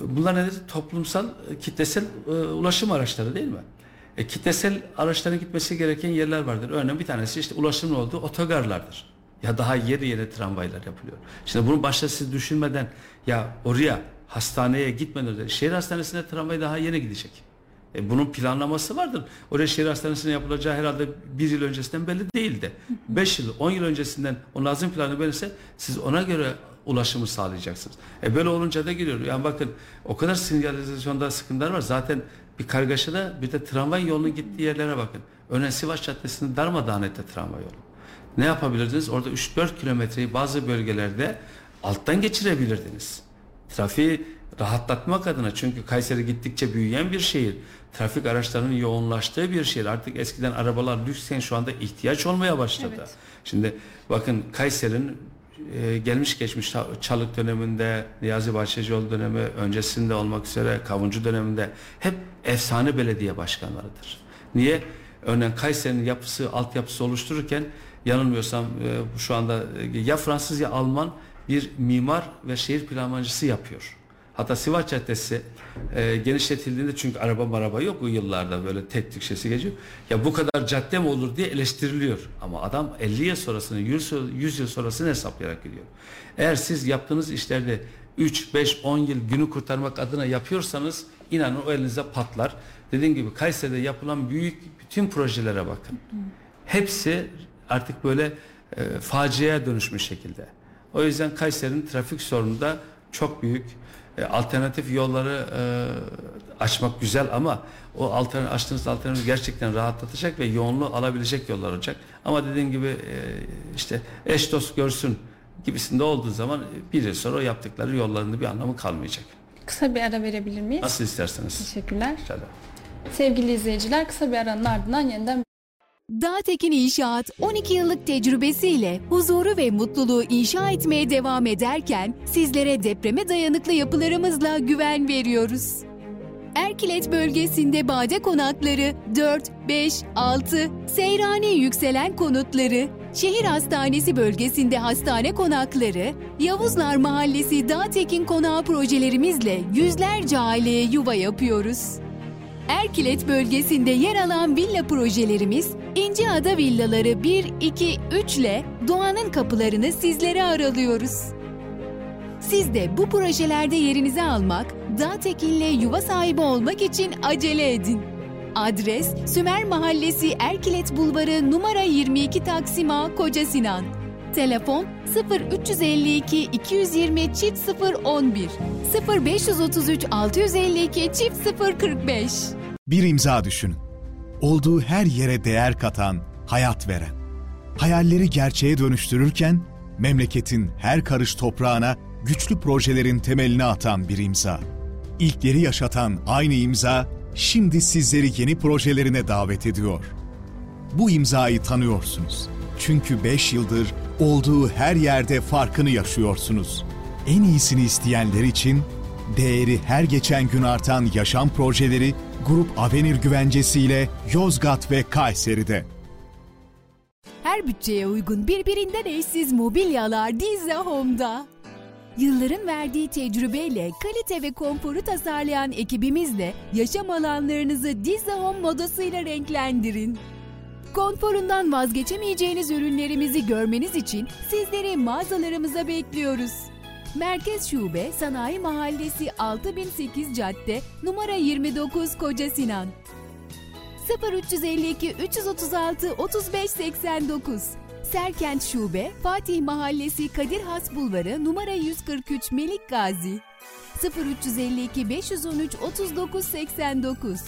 bunlar nedir? Toplumsal, e, kitlesel e, ulaşım araçları değil mi? E, kitlesel araçların gitmesi gereken yerler vardır. Örneğin bir tanesi işte ulaşımın olduğu otogarlardır. Ya daha yeri yere tramvaylar yapılıyor. Şimdi bunu başta siz düşünmeden ya oraya hastaneye gitmeden önce şehir hastanesine tramvay daha yeni gidecek. E, bunun planlaması vardır. Oraya şehir hastanesine yapılacağı herhalde bir yıl öncesinden belli değildi. Beş yıl, on yıl öncesinden o lazım planı belirse siz ona göre ulaşımı sağlayacaksınız. E böyle olunca da giriyor. Yani bakın o kadar sinyalizasyonda sıkıntılar var. Zaten bir kargaşada bir de tramvay yolunun gittiği yerlere bakın. Örneğin Sivas Caddesi'nin darmadağın etti tramvay yolu. Ne yapabilirdiniz? Orada 3-4 kilometreyi bazı bölgelerde alttan geçirebilirdiniz. Trafiği rahatlatmak adına çünkü Kayseri gittikçe büyüyen bir şehir. Trafik araçlarının yoğunlaştığı bir şehir. Artık eskiden arabalar lüksken şu anda ihtiyaç olmaya başladı. Evet. Şimdi bakın Kayseri'nin e, gelmiş geçmiş Çalık döneminde, Niyazi Bahçecioğlu dönemi öncesinde olmak üzere Kavuncu döneminde hep efsane belediye başkanlarıdır. Niye? Örneğin Kayseri'nin yapısı, altyapısı oluştururken yanılmıyorsam e, şu anda e, ya Fransız ya Alman bir mimar ve şehir planlamacısı yapıyor. Hatta Sivas Caddesi e, genişletildiğinde çünkü araba maraba yok o yıllarda böyle tek tük sesi geçiyor. Ya bu kadar cadde mi olur diye eleştiriliyor. Ama adam 50 yıl sonrasını 100, yıl- 100 yıl sonrasını hesaplayarak gidiyor. Eğer siz yaptığınız işlerde 3, 5, 10 yıl günü kurtarmak adına yapıyorsanız inanın o elinize patlar. Dediğim gibi Kayseri'de yapılan büyük bütün projelere bakın. Hepsi artık böyle e, faciaya dönüşmüş şekilde. O yüzden Kayseri'nin trafik sorunu da çok büyük. E, alternatif yolları e, açmak güzel ama o alternatif açtığınız alternatif gerçekten rahatlatacak ve yoğunluğu alabilecek yollar olacak. Ama dediğim gibi e, işte eş dost görsün gibisinde olduğu zaman bir yıl sonra o yaptıkları yollarında bir anlamı kalmayacak. Kısa bir ara verebilir miyiz? Nasıl isterseniz. Teşekkürler. Rica ederim. Sevgili izleyiciler kısa bir aranın ardından yeniden Dağtekin İnşaat 12 yıllık tecrübesiyle huzuru ve mutluluğu inşa etmeye devam ederken sizlere depreme dayanıklı yapılarımızla güven veriyoruz. Erkilet bölgesinde bade konakları 4, 5, 6, Seyrani yükselen konutları, şehir hastanesi bölgesinde hastane konakları, Yavuzlar Mahallesi Dağtekin Konağı projelerimizle yüzlerce aileye yuva yapıyoruz. Erkilet bölgesinde yer alan villa projelerimiz İnceada Villaları 1, 2, 3 ile doğanın kapılarını sizlere aralıyoruz. Siz de bu projelerde yerinizi almak, Dağtekin'le yuva sahibi olmak için acele edin. Adres Sümer Mahallesi Erkilet Bulvarı numara 22 Taksim A Koca Sinan. Telefon 0352 220 çift 011 0533 652 çift 045 Bir imza düşünün. Olduğu her yere değer katan, hayat veren. Hayalleri gerçeğe dönüştürürken memleketin her karış toprağına güçlü projelerin temelini atan bir imza. İlkleri yaşatan aynı imza şimdi sizleri yeni projelerine davet ediyor. Bu imzayı tanıyorsunuz. Çünkü 5 yıldır olduğu her yerde farkını yaşıyorsunuz. En iyisini isteyenler için değeri her geçen gün artan yaşam projeleri Grup Avenir güvencesiyle Yozgat ve Kayseri'de. Her bütçeye uygun birbirinden eşsiz mobilyalar Dizze Home'da. Yılların verdiği tecrübeyle kalite ve konforu tasarlayan ekibimizle yaşam alanlarınızı Dizze Home modasıyla renklendirin. Konforundan vazgeçemeyeceğiniz ürünlerimizi görmeniz için sizleri mağazalarımıza bekliyoruz. Merkez Şube Sanayi Mahallesi 6008 Cadde numara 29 Koca Sinan. 0352 336 35 89 Serkent Şube Fatih Mahallesi Kadir Has Bulvarı numara 143 Melik Gazi. 0352 513 39 89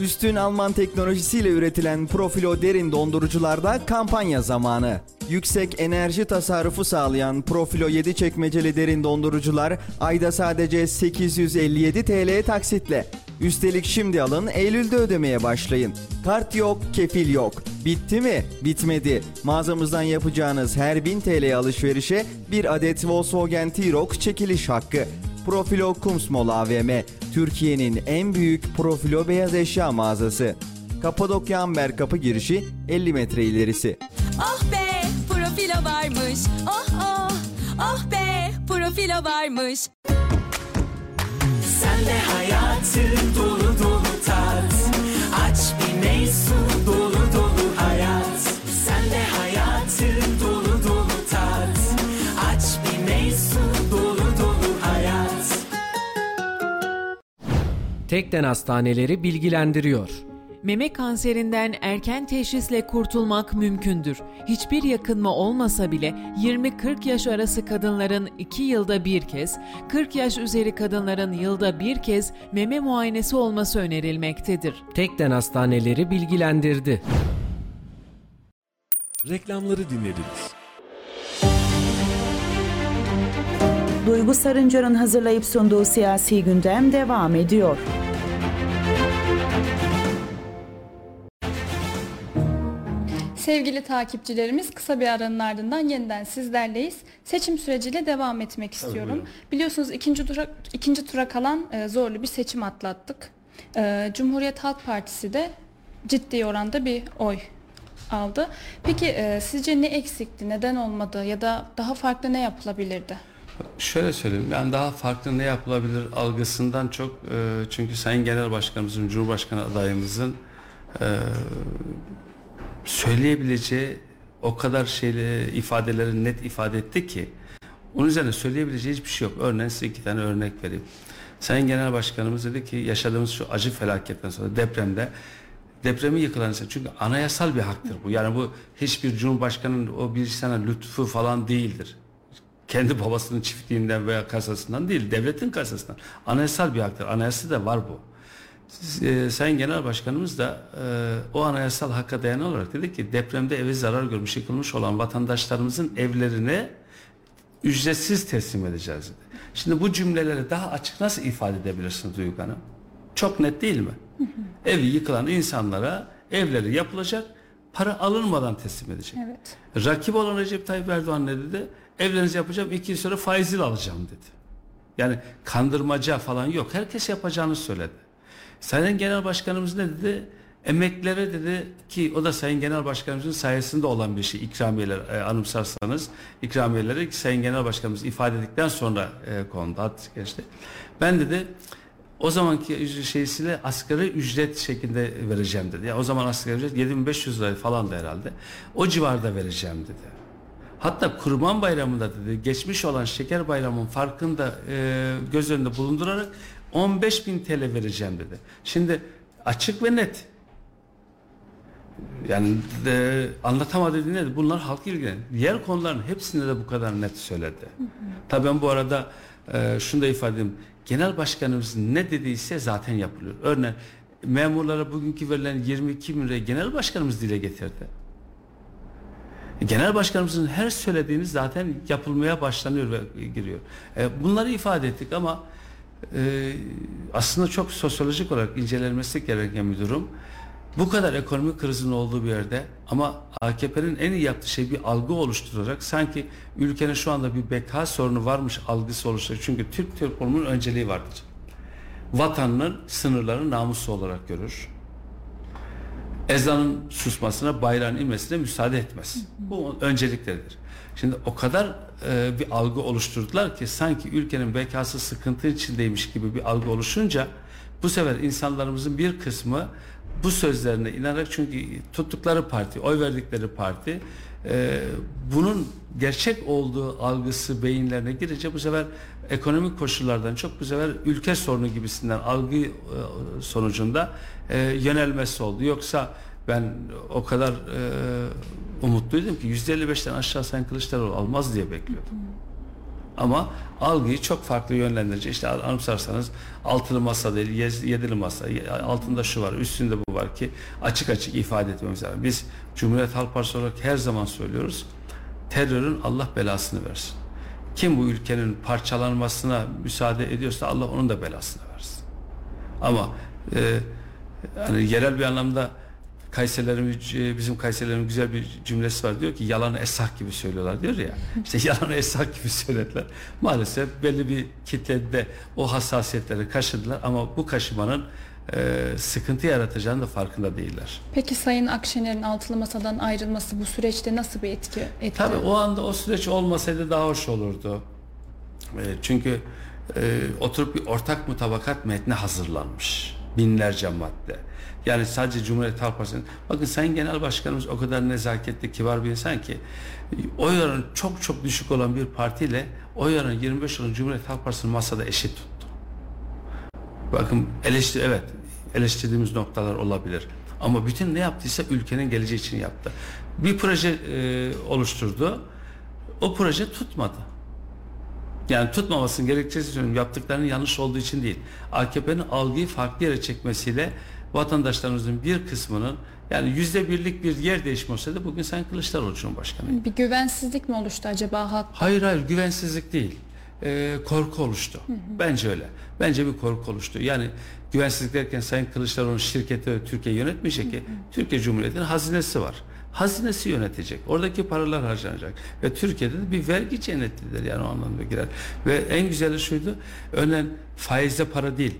Üstün Alman teknolojisiyle üretilen Profilo derin dondurucularda kampanya zamanı. Yüksek enerji tasarrufu sağlayan Profilo 7 çekmeceli derin dondurucular ayda sadece 857 TL taksitle. Üstelik şimdi alın Eylül'de ödemeye başlayın. Kart yok, kefil yok. Bitti mi? Bitmedi. Mağazamızdan yapacağınız her 1000 TL alışverişe bir adet Volkswagen T-Roc çekiliş hakkı. Profilo Kumsmol AVM, Türkiye'nin en büyük profilo beyaz eşya mağazası. Kapadokya Amber kapı girişi 50 metre ilerisi. Oh be profilo varmış. Oh oh oh be profilo varmış. Sen de hayatı dolu dolu tat Aç bir meysu Tekden Hastaneleri bilgilendiriyor. Meme kanserinden erken teşhisle kurtulmak mümkündür. Hiçbir yakınma olmasa bile 20-40 yaş arası kadınların 2 yılda bir kez, 40 yaş üzeri kadınların yılda bir kez meme muayenesi olması önerilmektedir. Tekden Hastaneleri bilgilendirdi. Reklamları dinlediniz. Duygu Sarıncar'ın hazırlayıp sunduğu siyasi gündem devam ediyor. Sevgili takipçilerimiz kısa bir aranın ardından yeniden sizlerleyiz. Seçim süreciyle devam etmek istiyorum. buyurun. Biliyorsunuz ikinci tura, ikinci tura kalan e, zorlu bir seçim atlattık. E, Cumhuriyet Halk Partisi de ciddi oranda bir oy aldı. Peki e, sizce ne eksikti, neden olmadı ya da daha farklı ne yapılabilirdi? Şöyle söyleyeyim yani daha farklı ne yapılabilir algısından çok e, çünkü Sayın Genel Başkanımızın, Cumhurbaşkanı adayımızın e, söyleyebileceği o kadar şeyle ifadeleri net ifade etti ki onun üzerine söyleyebileceği hiçbir şey yok. Örneğin size iki tane örnek vereyim. Sayın Genel Başkanımız dedi ki yaşadığımız şu acı felaketten sonra depremde depremi yıkılan insan çünkü anayasal bir haktır bu. Yani bu hiçbir cumhurbaşkanının o bir sana lütfu falan değildir. Kendi babasının çiftliğinden veya kasasından değil, devletin kasasından. Anayasal bir haktır. Anayasada da var bu. E, Sayın Genel Başkanımız da e, o anayasal hakka dayanan olarak dedi ki depremde evi zarar görmüş, yıkılmış olan vatandaşlarımızın evlerine ücretsiz teslim edeceğiz dedi. Şimdi bu cümleleri daha açık nasıl ifade edebilirsiniz Duygu Hanım? Çok net değil mi? Evi yıkılan insanlara evleri yapılacak, para alınmadan teslim edecek. Evet. Rakip olan Recep Tayyip Erdoğan ne dedi? Evlerinizi yapacağım, iki yıl sonra faiziyle alacağım dedi. Yani kandırmaca falan yok. Herkes yapacağını söyledi. Sayın Genel Başkanımız ne dedi? Emeklilere dedi ki o da Sayın Genel Başkanımızın sayesinde olan bir şey. İkramiyeler e, anımsarsanız ikramiyeleri Sayın Genel Başkanımız ifade ettikten sonra e, kondu. Hat geçti. Ben dedi o zamanki şeysiyle asgari ücret şeklinde vereceğim dedi. Ya o zaman asgari ücret 7500 lira falan da herhalde. O civarda vereceğim dedi. Hatta Kurban Bayramı'nda dedi geçmiş olan Şeker Bayramı'nın farkını da e, göz önünde bulundurarak 15 bin TL vereceğim dedi. Şimdi açık ve net. Yani de, anlatamadığı ne? Bunlar halk ilgilen. Diğer konuların hepsinde de bu kadar net söyledi. Tabii ben bu arada e, şunu da ifade edeyim. Genel başkanımız ne dediyse zaten yapılıyor. Örneğin memurlara bugünkü verilen 22 bin lirayı genel başkanımız dile getirdi. Genel başkanımızın her söylediğiniz zaten yapılmaya başlanıyor ve giriyor. E, bunları ifade ettik ama e, aslında çok sosyolojik olarak incelenmesi gereken bir durum. Bu kadar ekonomik krizin olduğu bir yerde ama AKP'nin en iyi yaptığı şey bir algı oluşturarak sanki ülkenin şu anda bir beka sorunu varmış algısı oluşturuyor. Çünkü Türk toplumunun önceliği vardır. Vatanının sınırlarını namuslu olarak görür. Ezanın susmasına, bayrağın inmesine müsaade etmez. Bu önceliklerdir. Şimdi o kadar e, bir algı oluşturdular ki sanki ülkenin bekası sıkıntı içindeymiş gibi bir algı oluşunca bu sefer insanlarımızın bir kısmı bu sözlerine inanarak çünkü tuttukları parti, oy verdikleri parti e, bunun gerçek olduğu algısı beyinlerine girince bu sefer ekonomik koşullardan çok bu sefer ülke sorunu gibisinden algı e, sonucunda e, yönelmesi oldu. Yoksa ben o kadar e, umutluydum ki %55'ten aşağı Sayın Kılıçdaroğlu almaz diye bekliyordum. Ama algıyı çok farklı yönlendirici. İşte anımsarsanız altılı masa değil yedili masa. Altında şu var üstünde bu var ki açık açık ifade etmemiz lazım. Biz Cumhuriyet Halk Partisi olarak her zaman söylüyoruz. Terörün Allah belasını versin. Kim bu ülkenin parçalanmasına müsaade ediyorsa Allah onun da belasını versin. Ama e, yani yerel bir anlamda Kayserilerin bizim Kayserilerin güzel bir cümlesi var diyor ki yalanı esah gibi söylüyorlar diyor ya. [laughs] İşte yalanı esah gibi söylediler. Maalesef belli bir kitlede o hassasiyetleri kaşıdılar ama bu kaşımanın e, sıkıntı yaratacağını da farkında değiller. Peki Sayın Akşener'in altılı masadan ayrılması bu süreçte nasıl bir etki etti? Tabii o anda o süreç olmasaydı daha hoş olurdu. E, çünkü e, oturup bir ortak mutabakat metni hazırlanmış. Binlerce madde. Yani sadece Cumhuriyet Halk Partisi'nin bakın Sayın Genel Başkanımız o kadar nezaketli, kibar bir insan ki oy oranı çok çok düşük olan bir partiyle oy oranı 25 olan Cumhuriyet Halk Partisi'nin masada eşit tuttu. Bakın eleştir evet eleştirdiğimiz noktalar olabilir. Ama bütün ne yaptıysa ülkenin geleceği için yaptı. Bir proje e, oluşturdu. O proje tutmadı. Yani tutmamasının gerekçesi söylüyorum yaptıklarının yanlış olduğu için değil. AKP'nin algıyı farklı yere çekmesiyle vatandaşlarımızın bir kısmının yani yüzde birlik bir yer değişimi olsaydı bugün Sayın Kılıçdaroğlu Cumhurbaşkanı. Bir güvensizlik mi oluştu acaba halk? Hayır hayır güvensizlik değil. Ee, korku oluştu. Hı hı. Bence öyle. Bence bir korku oluştu. Yani güvensizlik derken Sayın Kılıçdaroğlu şirketi Türkiye yönetmeyecek ki. Türkiye Cumhuriyeti'nin hazinesi var. Hazinesi yönetecek. Oradaki paralar harcanacak. Ve Türkiye'de de bir vergi cennetidir yani o anlamda girer. Ve en güzeli şuydu. Örneğin faizde para değil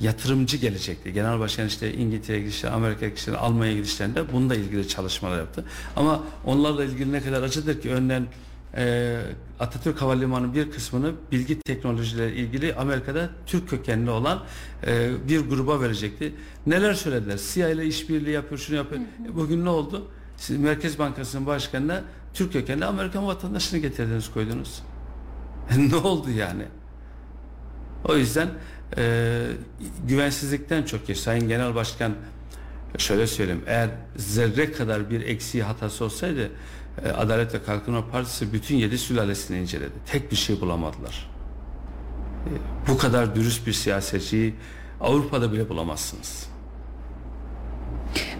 yatırımcı gelecekti. Genel Başkan işte İngiltere'ye gidişler, Amerika'ya gidişler, Almanya'ya gidişlerinde bununla ilgili çalışmalar yaptı. Ama onlarla ilgili ne kadar acıdır ki örneğin e, Atatürk Havalimanı'nın bir kısmını bilgi teknolojileri ilgili Amerika'da Türk kökenli olan e, bir gruba verecekti. Neler söylediler? CIA ile işbirliği yapıyor, şunu yapıyor. Hı hı. Bugün ne oldu? Siz Merkez Bankası'nın başkanına Türk kökenli Amerikan vatandaşını getirdiniz koydunuz. [laughs] ne oldu yani? O yüzden e, güvensizlikten çok geç. Sayın Genel Başkan şöyle söyleyeyim eğer zerre kadar bir eksiği hatası olsaydı e, Adalet ve Kalkınma Partisi bütün yedi sülalesini inceledi. Tek bir şey bulamadılar. E, bu kadar dürüst bir siyasetçiyi Avrupa'da bile bulamazsınız.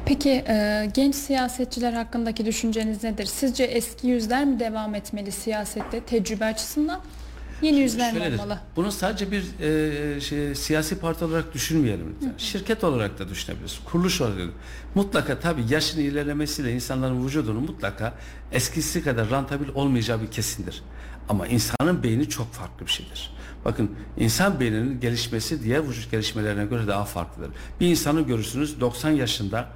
Peki e, genç siyasetçiler hakkındaki düşünceniz nedir? Sizce eski yüzler mi devam etmeli siyasette tecrübe açısından? Yeni yüzler mi olmalı? Bunu sadece bir e, şey, siyasi parti olarak düşünmeyelim. Lütfen. Şirket olarak da düşünebiliriz. Kuruluş olarak da. Mutlaka tabii yaşın ilerlemesiyle insanların vücudunun mutlaka eskisi kadar rantabil olmayacağı bir kesindir. Ama insanın beyni çok farklı bir şeydir. Bakın insan beyninin gelişmesi diğer vücut gelişmelerine göre daha farklıdır. Bir insanı görürsünüz 90 yaşında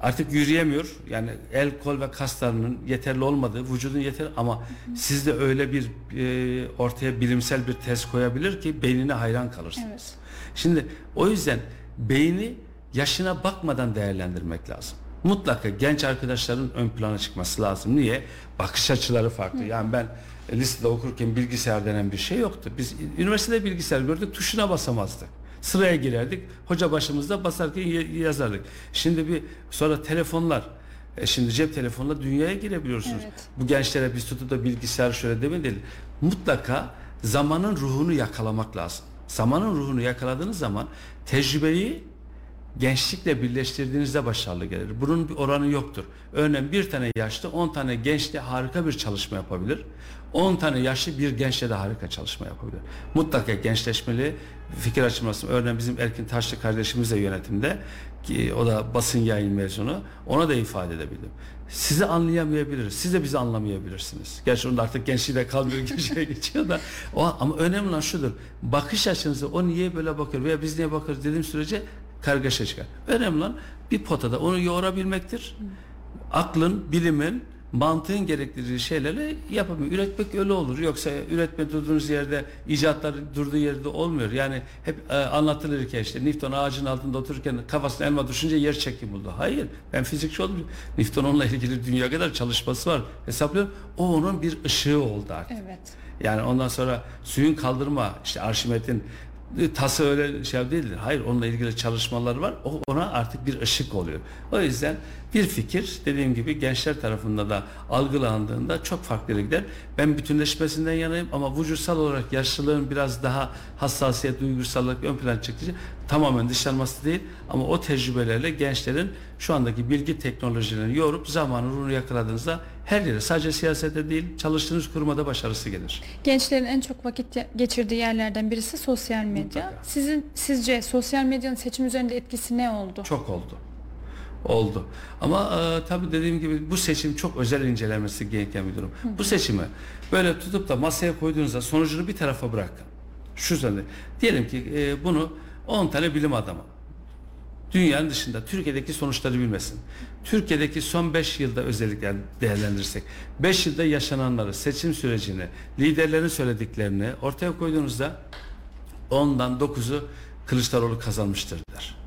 artık yürüyemiyor. Yani el kol ve kaslarının yeterli olmadığı, vücudun yeter ama sizde öyle bir e, ortaya bilimsel bir test koyabilir ki beynine hayran kalırsınız. Evet. Şimdi o yüzden beyni yaşına bakmadan değerlendirmek lazım. Mutlaka genç arkadaşların ön plana çıkması lazım. Niye? Bakış açıları farklı. Hı. Yani ben lisede okurken bilgisayar denen bir şey yoktu. Biz üniversitede bilgisayar gördük, tuşuna basamazdık. Sıraya girerdik. Hoca başımızda basarken yazardık. Şimdi bir sonra telefonlar e şimdi cep telefonla dünyaya girebiliyorsunuz. Evet. Bu gençlere biz tutup da bilgisayar şöyle demeyelim. Mutlaka zamanın ruhunu yakalamak lazım. Zamanın ruhunu yakaladığınız zaman tecrübeyi gençlikle birleştirdiğinizde başarılı gelir. Bunun bir oranı yoktur. Örneğin bir tane yaşlı 10 tane gençle harika bir çalışma yapabilir. 10 tane yaşlı bir gençle de harika çalışma yapabilir. Mutlaka gençleşmeli, fikir açılması. Örneğin bizim Erkin Taşlı kardeşimiz de yönetimde ki o da basın yayın mezunu. Ona da ifade edebildim. Sizi anlayamayabiliriz. Siz de bizi anlamayabilirsiniz. Gerçi onda artık gençliği de kalmıyor [laughs] gençliğe geçiyor da. O, ama önemli olan şudur. Bakış açınızı o niye böyle bakıyor veya biz niye bakıyoruz dediğim sürece kargaşa çıkar. Önemli olan bir potada onu yoğurabilmektir. Aklın, bilimin, mantığın gerektirdiği şeylerle yapamıyor. Üretmek öyle olur. Yoksa üretme durduğunuz yerde icatlar durduğu yerde olmuyor. Yani hep e, anlatılır ki işte Newton ağacın altında otururken kafasına elma düşünce yer çekim buldu. Hayır. Ben fizikçi oldum. Newton onunla ilgili dünya kadar çalışması var. Hesaplıyorum. O onun bir ışığı oldu artık. Evet. Yani ondan sonra suyun kaldırma işte Arşimet'in tası öyle şey değildir. Hayır onunla ilgili çalışmalar var. O ona artık bir ışık oluyor. O yüzden bir fikir dediğim gibi gençler tarafından da algılandığında çok farklı yere gider. Ben bütünleşmesinden yanayım ama vücutsal olarak yaşlılığın biraz daha hassasiyet, duygusallık ön plan çıktığı tamamen dışlanması değil ama o tecrübelerle gençlerin şu andaki bilgi teknolojilerini yorup zamanı ruhunu yakaladığınızda her yere sadece siyasete değil çalıştığınız kurumada başarısı gelir. Gençlerin en çok vakit geçirdiği yerlerden birisi sosyal medya. Mutlaka. Sizin sizce sosyal medyanın seçim üzerinde etkisi ne oldu? Çok oldu. Oldu. Ama e, tabii dediğim gibi bu seçim çok özel incelenmesi gereken bir durum. Bu seçimi böyle tutup da masaya koyduğunuzda sonucunu bir tarafa bırakın. Şu üzerinde. Diyelim ki e, bunu 10 tane bilim adamı dünyanın dışında Türkiye'deki sonuçları bilmesin. Türkiye'deki son 5 yılda özellikle değerlendirirsek 5 yılda yaşananları, seçim sürecini, liderlerin söylediklerini ortaya koyduğunuzda ondan 9'u Kılıçdaroğlu kazanmıştır der.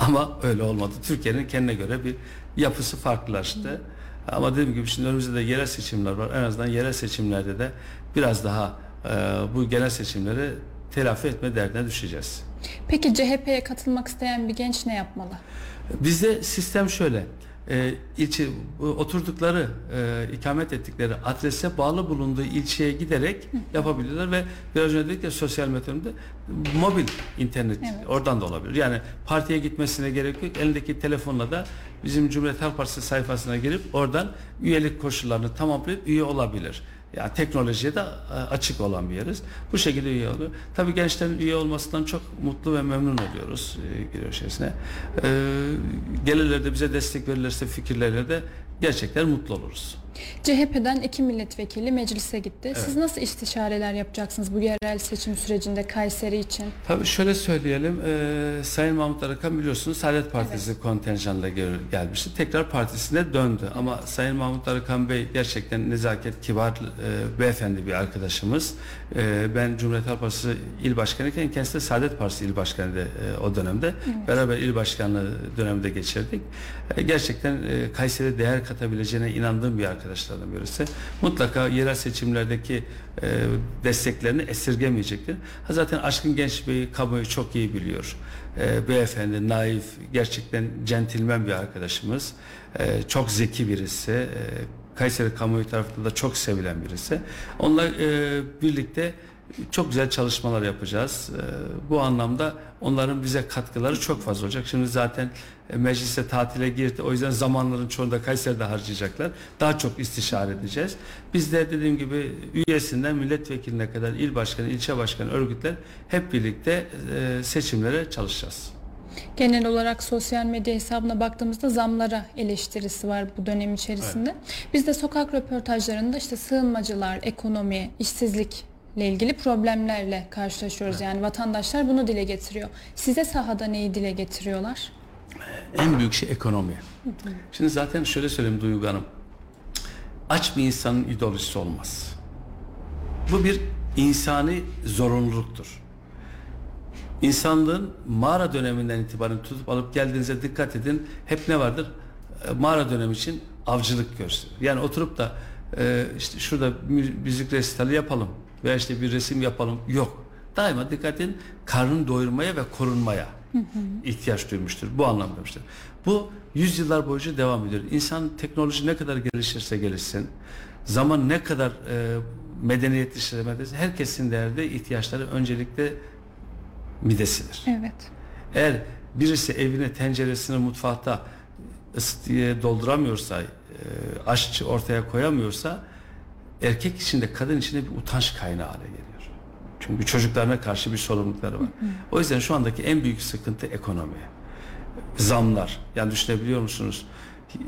Ama öyle olmadı. Türkiye'nin kendine göre bir yapısı farklılaştı. Ama dediğim gibi şimdi önümüzde de yerel seçimler var. En azından yerel seçimlerde de biraz daha e, bu genel seçimleri telafi etme derdine düşeceğiz. Peki CHP'ye katılmak isteyen bir genç ne yapmalı? Bizde sistem şöyle. E, ilçe oturdukları, e, ikamet ettikleri adrese bağlı bulunduğu ilçeye giderek yapabilirler ve biraz önce dedik ya sosyal medyada mobil internet Evet. oradan da olabilir. Yani partiye gitmesine gerek yok. Elindeki telefonla da bizim Cumhuriyet Halk Partisi sayfasına girip oradan üyelik koşullarını tamamlayıp üye olabilir. Yani teknolojiye de e, açık olan bir yeriz. Bu şekilde üye oluyor. Tabii gençlerin üye olmasından çok mutlu ve memnun oluyoruz e, giriyor içerisine. E, gelirler de bize destek verirlerse fikirlerle de gerçekten mutlu oluruz. CHP'den iki milletvekili meclise gitti. Siz nasıl istişareler yapacaksınız bu yerel seçim sürecinde Kayseri için? Tabii şöyle söyleyelim. e, Sayın Mahmut Arakan biliyorsunuz Saadet Partisi kontenjanla gel- gelmişti. Tekrar partisine döndü. Ama Sayın Mahmut Arakan Bey gerçekten nezaket, kibar, e, beyefendi bir arkadaşımız. E, ben Cumhuriyet Halk Partisi il başkanıyken kendisi de Saadet Partisi il başkanıydı e, o dönemde. Beraber il başkanlığı döneminde geçirdik. E, gerçekten e, Kayseri'ye değer katabileceğine inandığım bir arkadaşlardan birisi. Mutlaka yerel seçimlerdeki e, desteklerini esirgemeyecektir. Ha, zaten Aşkın Genç Bey'i kamuoyu çok iyi biliyor. E, beyefendi, naif, gerçekten centilmen bir arkadaşımız. E, çok zeki birisi. E, Kayseri kamuoyu tarafından da çok sevilen birisi. Onunla e, birlikte çok güzel çalışmalar yapacağız. E, bu anlamda onların bize katkıları çok fazla olacak. Şimdi zaten e, meclise tatile girdi. O yüzden zamanların çoğunu da Kayseri'de harcayacaklar. Daha çok istişare edeceğiz. Biz de dediğim gibi üyesinden milletvekiline kadar il başkanı, ilçe başkanı, örgütler hep birlikte e, seçimlere çalışacağız. Genel olarak sosyal medya hesabına baktığımızda zamlara eleştirisi var bu dönem içerisinde. Biz de sokak röportajlarında işte sığınmacılar, ekonomi, işsizlikle ilgili problemlerle karşılaşıyoruz. Yani vatandaşlar bunu dile getiriyor. Size sahada neyi dile getiriyorlar? En büyük şey ekonomi. Şimdi zaten şöyle söyleyeyim Duygu Hanım. Aç bir insanın ideolojisi olmaz. Bu bir insani zorunluluktur. İnsanlığın mağara döneminden itibaren tutup alıp geldiğinize dikkat edin. Hep ne vardır? E, Mağara dönemi için avcılık gösterir. Yani oturup da e, işte şurada mü- müzik resitali yapalım veya işte bir resim yapalım. Yok. Daima dikkat edin karnını doyurmaya ve korunmaya ihtiyaç duymuştur. Bu anlamda demiştir. Bu yüzyıllar boyunca devam ediyor. İnsan teknoloji ne kadar gelişirse gelişsin, zaman ne kadar e, medeniyetleşirse medeniyetleşirse herkesin derdi ihtiyaçları öncelikle midesidir. Evet. Eğer birisi evine tenceresini mutfakta ısıtıya dolduramıyorsa, e, aşçı ortaya koyamıyorsa erkek içinde kadın içinde bir utanç kaynağı hale geliyor. Çünkü çocuklarına karşı bir sorumlulukları var. O yüzden şu andaki en büyük sıkıntı ekonomi. Zamlar. Yani düşünebiliyor musunuz?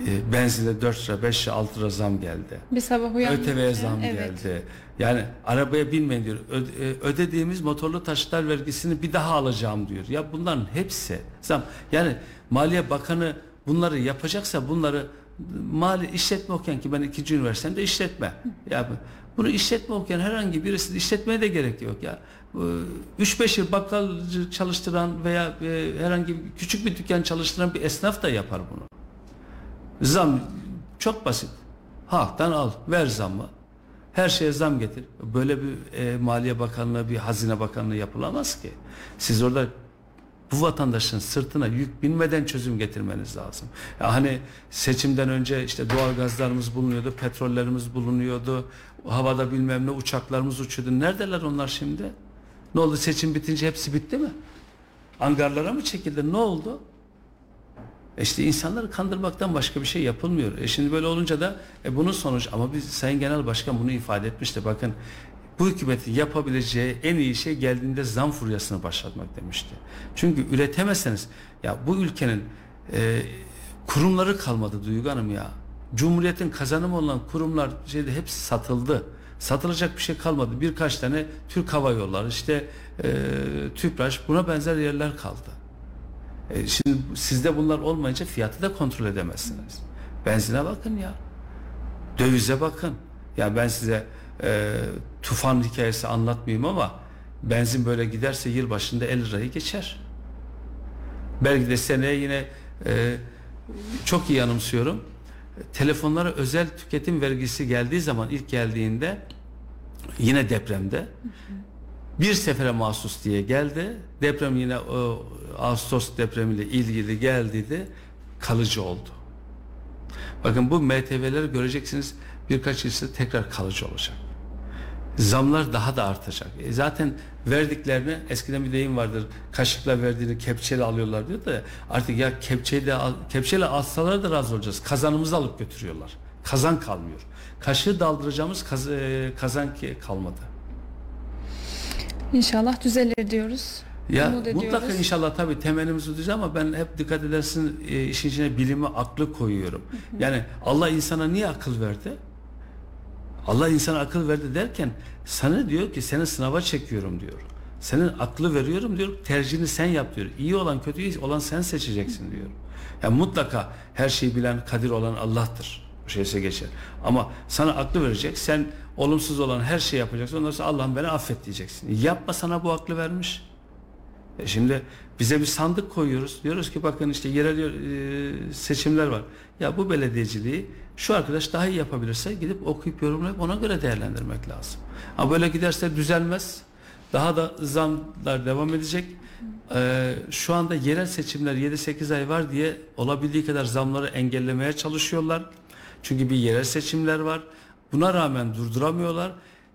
E, Benzine 4 lira, 5 lira, 6 lira zam geldi. Bir sabah uyandıkça. ÖTV'ye zam evet. geldi. Yani arabaya binmeyin diyor. E, ödediğimiz motorlu taşıtlar vergisini bir daha alacağım diyor. Ya bunların hepsi zam. Yani Maliye Bakanı bunları yapacaksa bunları mali işletme okuyan ki ben ikinci üniversitemde işletme. Ya bu- bunu işletme okuyan herhangi birisi işletmeye de gerek yok ya. 3-5 yıl bakkalcı çalıştıran veya e, herhangi küçük bir dükkan çalıştıran bir esnaf da yapar bunu. Zam çok basit. Halktan al, ver zammı. Her şeye zam getir. Böyle bir e, Maliye Bakanlığı, bir Hazine Bakanlığı yapılamaz ki. Siz orada bu vatandaşın sırtına yük binmeden çözüm getirmeniz lazım. Ya hani seçimden önce işte doğal gazlarımız bulunuyordu, petrollerimiz bulunuyordu, havada bilmem ne uçaklarımız uçuyordu. Neredeler onlar şimdi? Ne oldu seçim bitince hepsi bitti mi? Angarlara mı çekildi? Ne oldu? E İşte insanları kandırmaktan başka bir şey yapılmıyor. E şimdi böyle olunca da e bunun sonucu ama biz Sayın Genel Başkan bunu ifade etmişti. Bakın bu hükümetin yapabileceği en iyi şey geldiğinde zam furyasını başlatmak demişti. Çünkü üretemezseniz ya bu ülkenin e, kurumları kalmadı Duygu Hanım ya. Cumhuriyetin kazanımı olan kurumlar şeyde hepsi satıldı. Satılacak bir şey kalmadı. Birkaç tane Türk Hava Yolları işte e, TÜPRAŞ buna benzer yerler kaldı. E, şimdi sizde bunlar olmayınca fiyatı da kontrol edemezsiniz. Benzine bakın ya. Dövize bakın. Ya ben size e, tufan hikayesi anlatmayayım ama benzin böyle giderse yıl başında 50 lirayı geçer. Belki de seneye yine e, çok iyi yanımsıyorum. Telefonlara özel tüketim vergisi geldiği zaman ilk geldiğinde yine depremde bir sefere mahsus diye geldi. Deprem yine o Ağustos depremiyle ilgili geldiydi. Kalıcı oldu. Bakın bu MTV'leri göreceksiniz birkaç yıl tekrar kalıcı olacak. Zamlar daha da artacak. E zaten verdiklerini eskiden bir deyim vardır. Kaşıkla verdiğini kepçeyle alıyorlar diyor da artık ya kepçeyle kepçeyle alsalar da razı olacağız. Kazanımızı alıp götürüyorlar. Kazan kalmıyor. Kaşığı daldıracağımız kaz, e, kazan ki kalmadı. İnşallah düzelir diyoruz. Ya mutlaka inşallah tabii temelimiz düzeceğiz ama ben hep dikkat edersin e, işin içine bilimi, aklı koyuyorum. Yani Allah insana niye akıl verdi? Allah insana akıl verdi derken sana diyor ki seni sınava çekiyorum diyor. Senin aklı veriyorum diyor. Tercihini sen yap diyor. İyi olan kötü olan sen seçeceksin diyor. Yani mutlaka her şeyi bilen kadir olan Allah'tır. Bu şeyse geçer. Ama sana aklı verecek. Sen olumsuz olan her şeyi yapacaksın. Ondan sonra Allah'ım beni affet diyeceksin. Yapma sana bu aklı vermiş. E şimdi bize bir sandık koyuyoruz. Diyoruz ki bakın işte yerel e, seçimler var. Ya bu belediyeciliği şu arkadaş daha iyi yapabilirse gidip okuyup yorumlayıp ona göre değerlendirmek lazım. Ama böyle giderse düzelmez. Daha da zamlar devam edecek. Ee, şu anda yerel seçimler 7-8 ay var diye olabildiği kadar zamları engellemeye çalışıyorlar. Çünkü bir yerel seçimler var. Buna rağmen durduramıyorlar.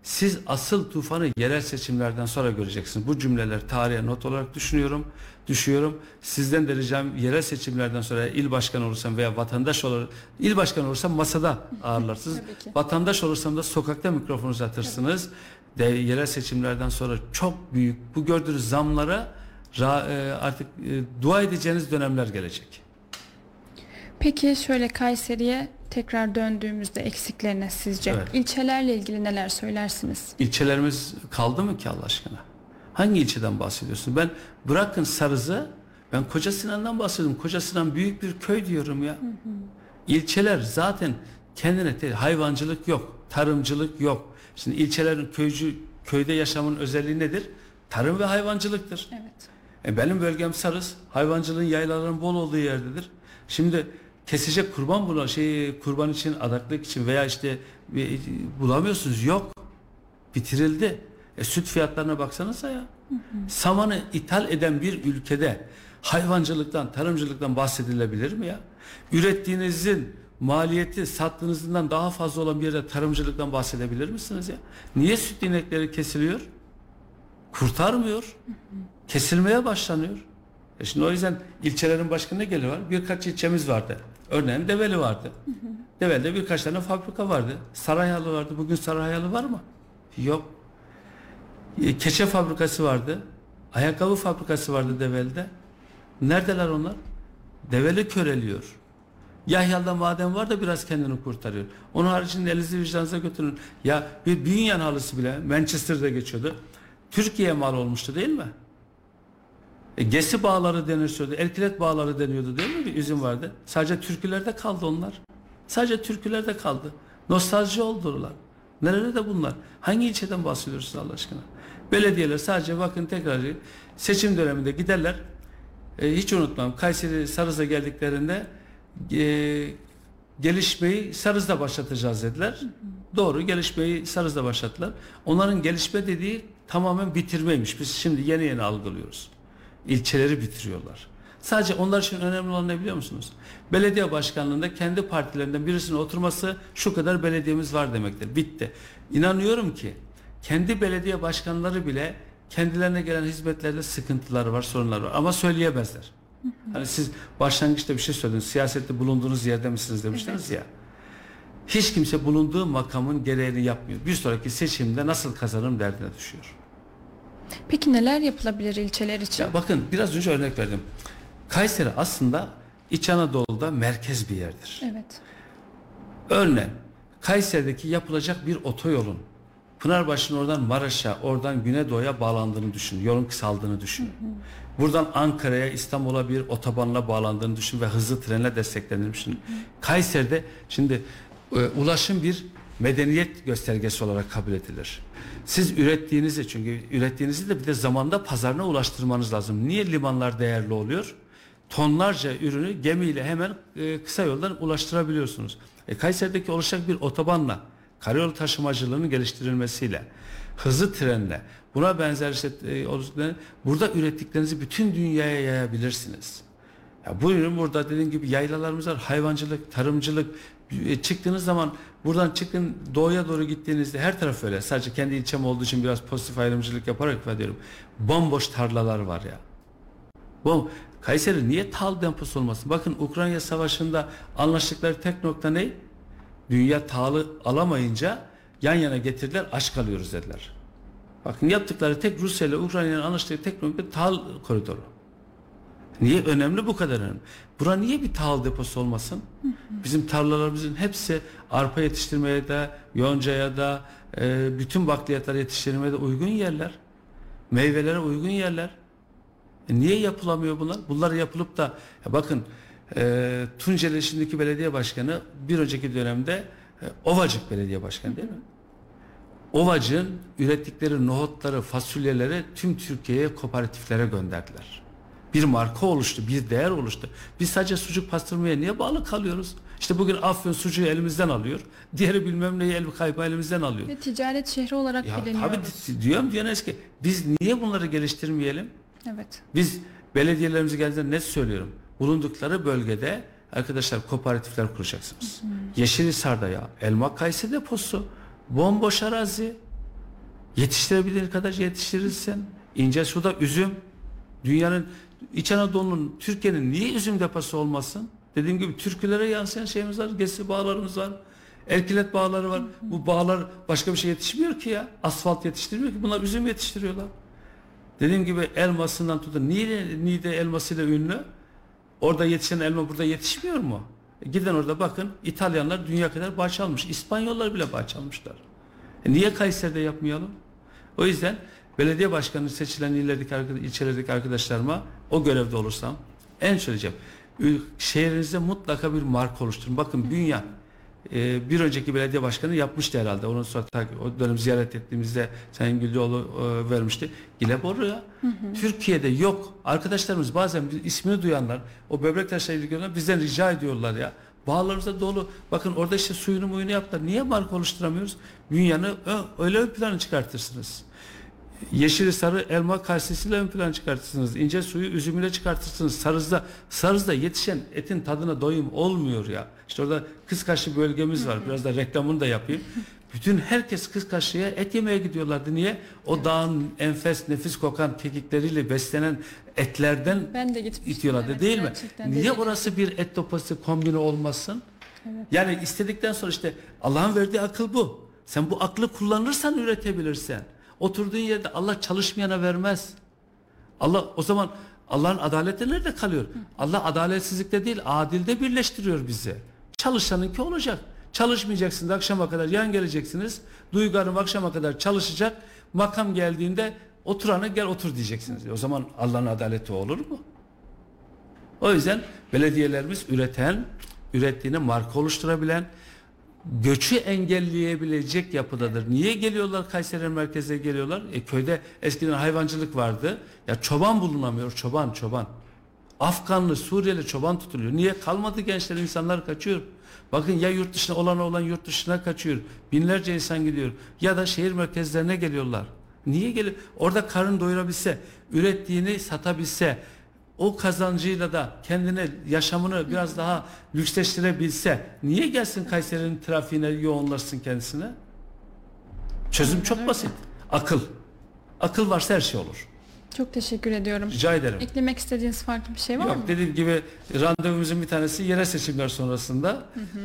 Siz asıl tufanı yerel seçimlerden sonra göreceksiniz. Bu cümleler tarihe not olarak düşünüyorum, düşüyorum. Sizden de ricam yerel seçimlerden sonra il başkanı olursam veya vatandaş olur, il başkanı olursam masada [laughs] ağırlarsınız. Vatandaş olursam da sokakta mikrofon uzatırsınız. De, yerel seçimlerden sonra çok büyük bu gördüğünüz zamlara ra- e, artık e, dua edeceğiniz dönemler gelecek. Peki şöyle Kayseri'ye tekrar döndüğümüzde eksiklerine sizce Evet. ilçelerle ilgili neler söylersiniz? İlçelerimiz kaldı mı ki Allah aşkına? Hangi ilçeden bahsediyorsun? Ben bırakın Sarız'ı ben Koca Sinan'dan bahsediyorum. Koca Sinan büyük bir köy diyorum ya. İlçeler zaten kendine te- hayvancılık yok, tarımcılık yok. Şimdi ilçelerin köycü köyde yaşamın özelliği nedir? Tarım ve hayvancılıktır. Evet. E benim bölgem Sarız. Hayvancılığın yaylaların bol olduğu yerdedir. Şimdi kesecek kurban bulan şey kurban için adaklık için veya işte bir- bulamıyorsunuz. Yok. Bitirildi. E süt fiyatlarına baksanıza ya. Samanı ithal eden bir ülkede hayvancılıktan, tarımcılıktan bahsedilebilir mi ya? Ürettiğinizin maliyeti sattığınızdan daha fazla olan bir yerde tarımcılıktan bahsedebilir misiniz ya? Niye süt inekleri kesiliyor? Kurtarmıyor. Kesilmeye başlanıyor. E şimdi o yüzden ilçelerin başkanı ne gelir var? Birkaç ilçemiz vardı. Örneğin Develi vardı. Develi'de birkaç tane fabrika vardı. Sarayhalı vardı. Bugün Sarayhalı var mı? Yok. E, Keçe fabrikası vardı. Ayakkabı fabrikası vardı Develi'de. Neredeler onlar? Develi köreliyor. Yahya'da maden var da biraz kendini kurtarıyor. Onun haricinde elinizi vicdanınıza götürün. Ya bir Bünyan halısı bile Manchester'da geçiyordu. Türkiye mal olmuştu değil mi? E, Gesi bağları deniliyordu. Erkilet bağları deniyordu değil mi? Bir üzüm vardı. Sadece türkülerde kaldı onlar. Sadece türkülerde kaldı. Nostalji oldular. Nerede bunlar? Hangi ilçeden bahsediyorsunuz Allah aşkına? Belediyeler sadece bakın tekrar seçim döneminde giderler. E, hiç unutmam. Kayseri Sarız'a geldiklerinde e, gelişmeyi Sarız'da başlatacağız dediler. Doğru gelişmeyi Sarız'da başlattılar. Onların gelişme dediği tamamen bitirmeymiş. Biz şimdi yeni yeni algılıyoruz. İlçeleri bitiriyorlar. Sadece onlar için önemli olan ne biliyor musunuz? Belediye başkanlığında kendi partilerinden birisinin oturması şu kadar belediyemiz var demektir. Bitti. İnanıyorum ki kendi belediye başkanları bile kendilerine gelen hizmetlerde sıkıntıları var, sorunlar var ama söyleyemezler. Hani siz başlangıçta bir şey söylediniz. Siyasette bulunduğunuz yerde misiniz demiştiniz ya. Hiç kimse bulunduğu makamın gereğini yapmıyor. Bir sonraki seçimde nasıl kazanırım derdine düşüyor. Peki neler yapılabilir ilçeler için? Ya bakın biraz önce örnek verdim. Kayseri aslında İç Anadolu'da merkez bir yerdir. Evet. Örneğin Kayseri'deki yapılacak bir otoyolun Pınarbaşı'nın oradan Maraş'a, oradan Güneydoğu'ya bağlandığını düşünün. Yolun kısaldığını düşünün. Buradan Ankara'ya, İstanbul'a bir otobanla bağlandığını düşün ve hızlı trenle desteklendiğini düşünün. Kayseri'de şimdi e, ulaşım bir medeniyet göstergesi olarak kabul edilir. Siz ürettiğinizi çünkü ürettiğinizi de bir de zamanda pazarına ulaştırmanız lazım. Niye limanlar değerli oluyor? Tonlarca ürünü gemiyle hemen e, kısa yoldan ulaştırabiliyorsunuz. E, Kayseri'deki oluşacak bir otobanla karayolu taşımacılığının geliştirilmesiyle hızlı trenle buna benzer işte e, burada ürettiklerinizi bütün dünyaya yayabilirsiniz. Ya bu ürün burada dediğim gibi yaylalarımız var, hayvancılık, tarımcılık. E, çıktığınız zaman buradan çıkın doğuya doğru gittiğinizde her taraf öyle. Sadece kendi ilçem olduğu için biraz pozitif ayrımcılık yaparak ifade ediyorum. Bomboş tarlalar var ya. Bu Kayseri niye tal deposu olmasın? Bakın Ukrayna Savaşı'nda anlaştıkları tek nokta ne? Dünya tahılı alamayınca yan yana getirdiler aç kalıyoruz dediler. Bakın yaptıkları tek Rusya ile Ukrayna'nın anlaştığı tek nokta tahıl koridoru. Niye önemli bu kadar önemli? Bura niye bir tahıl deposu olmasın? Bizim tarlalarımızın hepsi arpa yetiştirmeye de, yoncaya da, e, bütün bakliyatları yetiştirmeye de uygun yerler. Meyvelere uygun yerler. E niye yapılamıyor bunlar? Bunlar yapılıp da ya bakın e, Tunceli şimdiki belediye başkanı bir önceki dönemde e, Ovacık belediye başkanı değil mi? Ovacık'ın ürettikleri nohutları, fasulyeleri tüm Türkiye'ye kooperatiflere gönderdiler. Bir marka oluştu, bir değer oluştu. Biz sadece sucuk pastırmaya niye bağlı kalıyoruz? İşte bugün Afyon sucuğu elimizden alıyor. Diğeri bilmem neyi el kaypa elimizden alıyor. Ve ticaret şehri olarak Ya biliniyoruz. tabii diyorum diyorsunuz ki biz niye bunları geliştirmeyelim? Evet. Biz belediyelerimize geldiğinde net söylüyorum. Bulundukları bölgede arkadaşlar kooperatifler kuracaksınız. Yeşilhisar'da ya elma kayısı deposu. Bomboş arazi. Yetiştirebilir kadar yetiştirirsen. İnce suda üzüm. Dünyanın İç Anadolu'nun Türkiye'nin niye üzüm deposu olmasın? Dediğim gibi türkülere yansıyan şeyimiz var. Gesi bağlarımız var. Erkilet bağları var. Bu bağlar başka bir şey yetişmiyor ki ya. Asfalt yetiştirmiyor ki. Bunlar üzüm yetiştiriyorlar. Dediğim gibi elmasından tutun. Niye Niğde elmasıyla ünlü? Orada yetişen elma burada yetişmiyor mu? E gidin orada bakın İtalyanlar dünya kadar bahçe almış. İspanyollar bile bahçe almışlar. E niye Kayseri'de yapmayalım? O yüzden belediye başkanı seçilen illerdeki, ilçelerdeki arkadaşlarıma o görevde olursam en söyleyeceğim. Şehrinizde mutlaka bir marka oluşturun. Bakın Bünyan e, bir önceki belediye başkanı yapmıştı herhalde. Onun sonra o dönem ziyaret ettiğimizde Sayın Güllüoğlu e, vermişti. Gileboru ya. Türkiye'de yok. Arkadaşlarımız bazen bir ismini duyanlar o böbrek taşlarıyla ilgilenen bizden rica ediyorlar ya. Bağlarımızda dolu. Bakın orada işte suyunu muyunu yaptılar. Niye marka oluşturamıyoruz? Dünyanı öyle ön plana çıkartırsınız. Yeşili sarı elma karşısıyla ön plana çıkartırsınız. İnce suyu üzümüyle çıkartırsınız. Sarızda, sarızda yetişen etin tadına doyum olmuyor ya. İşte orada kıskaçlı bölgemiz var. Biraz da reklamını da yapayım. Bütün herkes kız kaşıya et yemeye gidiyorlardı. Niye? O dağın enfes nefis kokan kekikleriyle beslenen etlerden Ben de itiyorlardı evet, değil mi? Niye dediğin orası bir et topası kombini olmasın? Yani istedikten sonra işte Allah'ın verdiği akıl bu. Sen bu aklı kullanırsan üretebilirsen. Oturduğun yerde Allah çalışmayana vermez. Allah o zaman Allah'ın adaleti nerede kalıyor? Allah adaletsizlikte değil, adilde birleştiriyor bizi. Çalışanınki olacak. Çalışmayacaksınız akşama kadar yan geleceksiniz. Duygu Hanım akşama kadar çalışacak. Makam geldiğinde oturanı gel otur diyeceksiniz. O zaman Allah'ın adaleti olur mu? O yüzden belediyelerimiz üreten, ürettiğini marka oluşturabilen, göçü engelleyebilecek yapıdadır. Niye geliyorlar Kayseri merkeze geliyorlar? E, köyde eskiden hayvancılık vardı. Ya çoban bulunamıyor, çoban, çoban. Afganlı, Suriyeli çoban tutuluyor. Niye? Kalmadı gençler, insanlar kaçıyor. Bakın ya yurt dışına olan olan yurt dışına kaçıyor. Binlerce insan gidiyor. Ya da şehir merkezlerine geliyorlar. Niye geliyor? Orada karın doyurabilse, ürettiğini satabilse, o kazancıyla da kendine yaşamını biraz daha lüksleştirebilse niye gelsin Kayseri'nin trafiğine yoğunlaşsın kendisine? Çözüm çok basit. Akıl. Akıl varsa her şey olur. Çok teşekkür ediyorum. Rica ederim. Eklemek istediğiniz farklı bir şey var Yok mı? dediğim gibi randevumuzun bir tanesi yerel seçimler sonrasında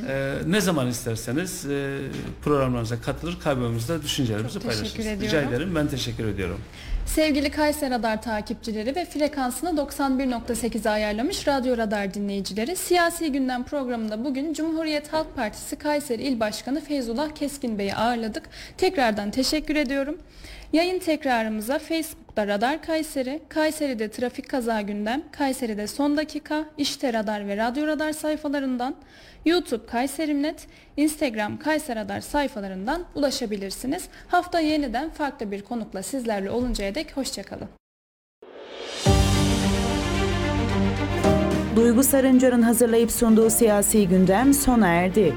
e, ne zaman isterseniz e, programlarımıza katılır kalbimizde düşüncelerimizi paylaşırız. Rica ediyorum. ederim ben teşekkür ediyorum. Sevgili Kayseri Radar takipçileri ve frekansını 91.8'e ayarlamış Radyo Radar dinleyicileri, Siyasi Gündem programında bugün Cumhuriyet Halk Partisi Kayseri İl Başkanı Feyzullah Keskin Bey'i ağırladık. Tekrardan teşekkür ediyorum. Yayın tekrarımıza Facebook'ta Radar Kayseri, Kayseri'de Trafik Kaza Gündem, Kayseri'de Son Dakika, İşte Radar ve Radyo Radar sayfalarından, YouTube Kayserimnet, Instagram Kayseri Radar sayfalarından ulaşabilirsiniz. Hafta yeniden farklı bir konukla sizlerle oluncaya dek hoşçakalın. Duygu Sarıncar'ın hazırlayıp sunduğu siyasi gündem sona erdi.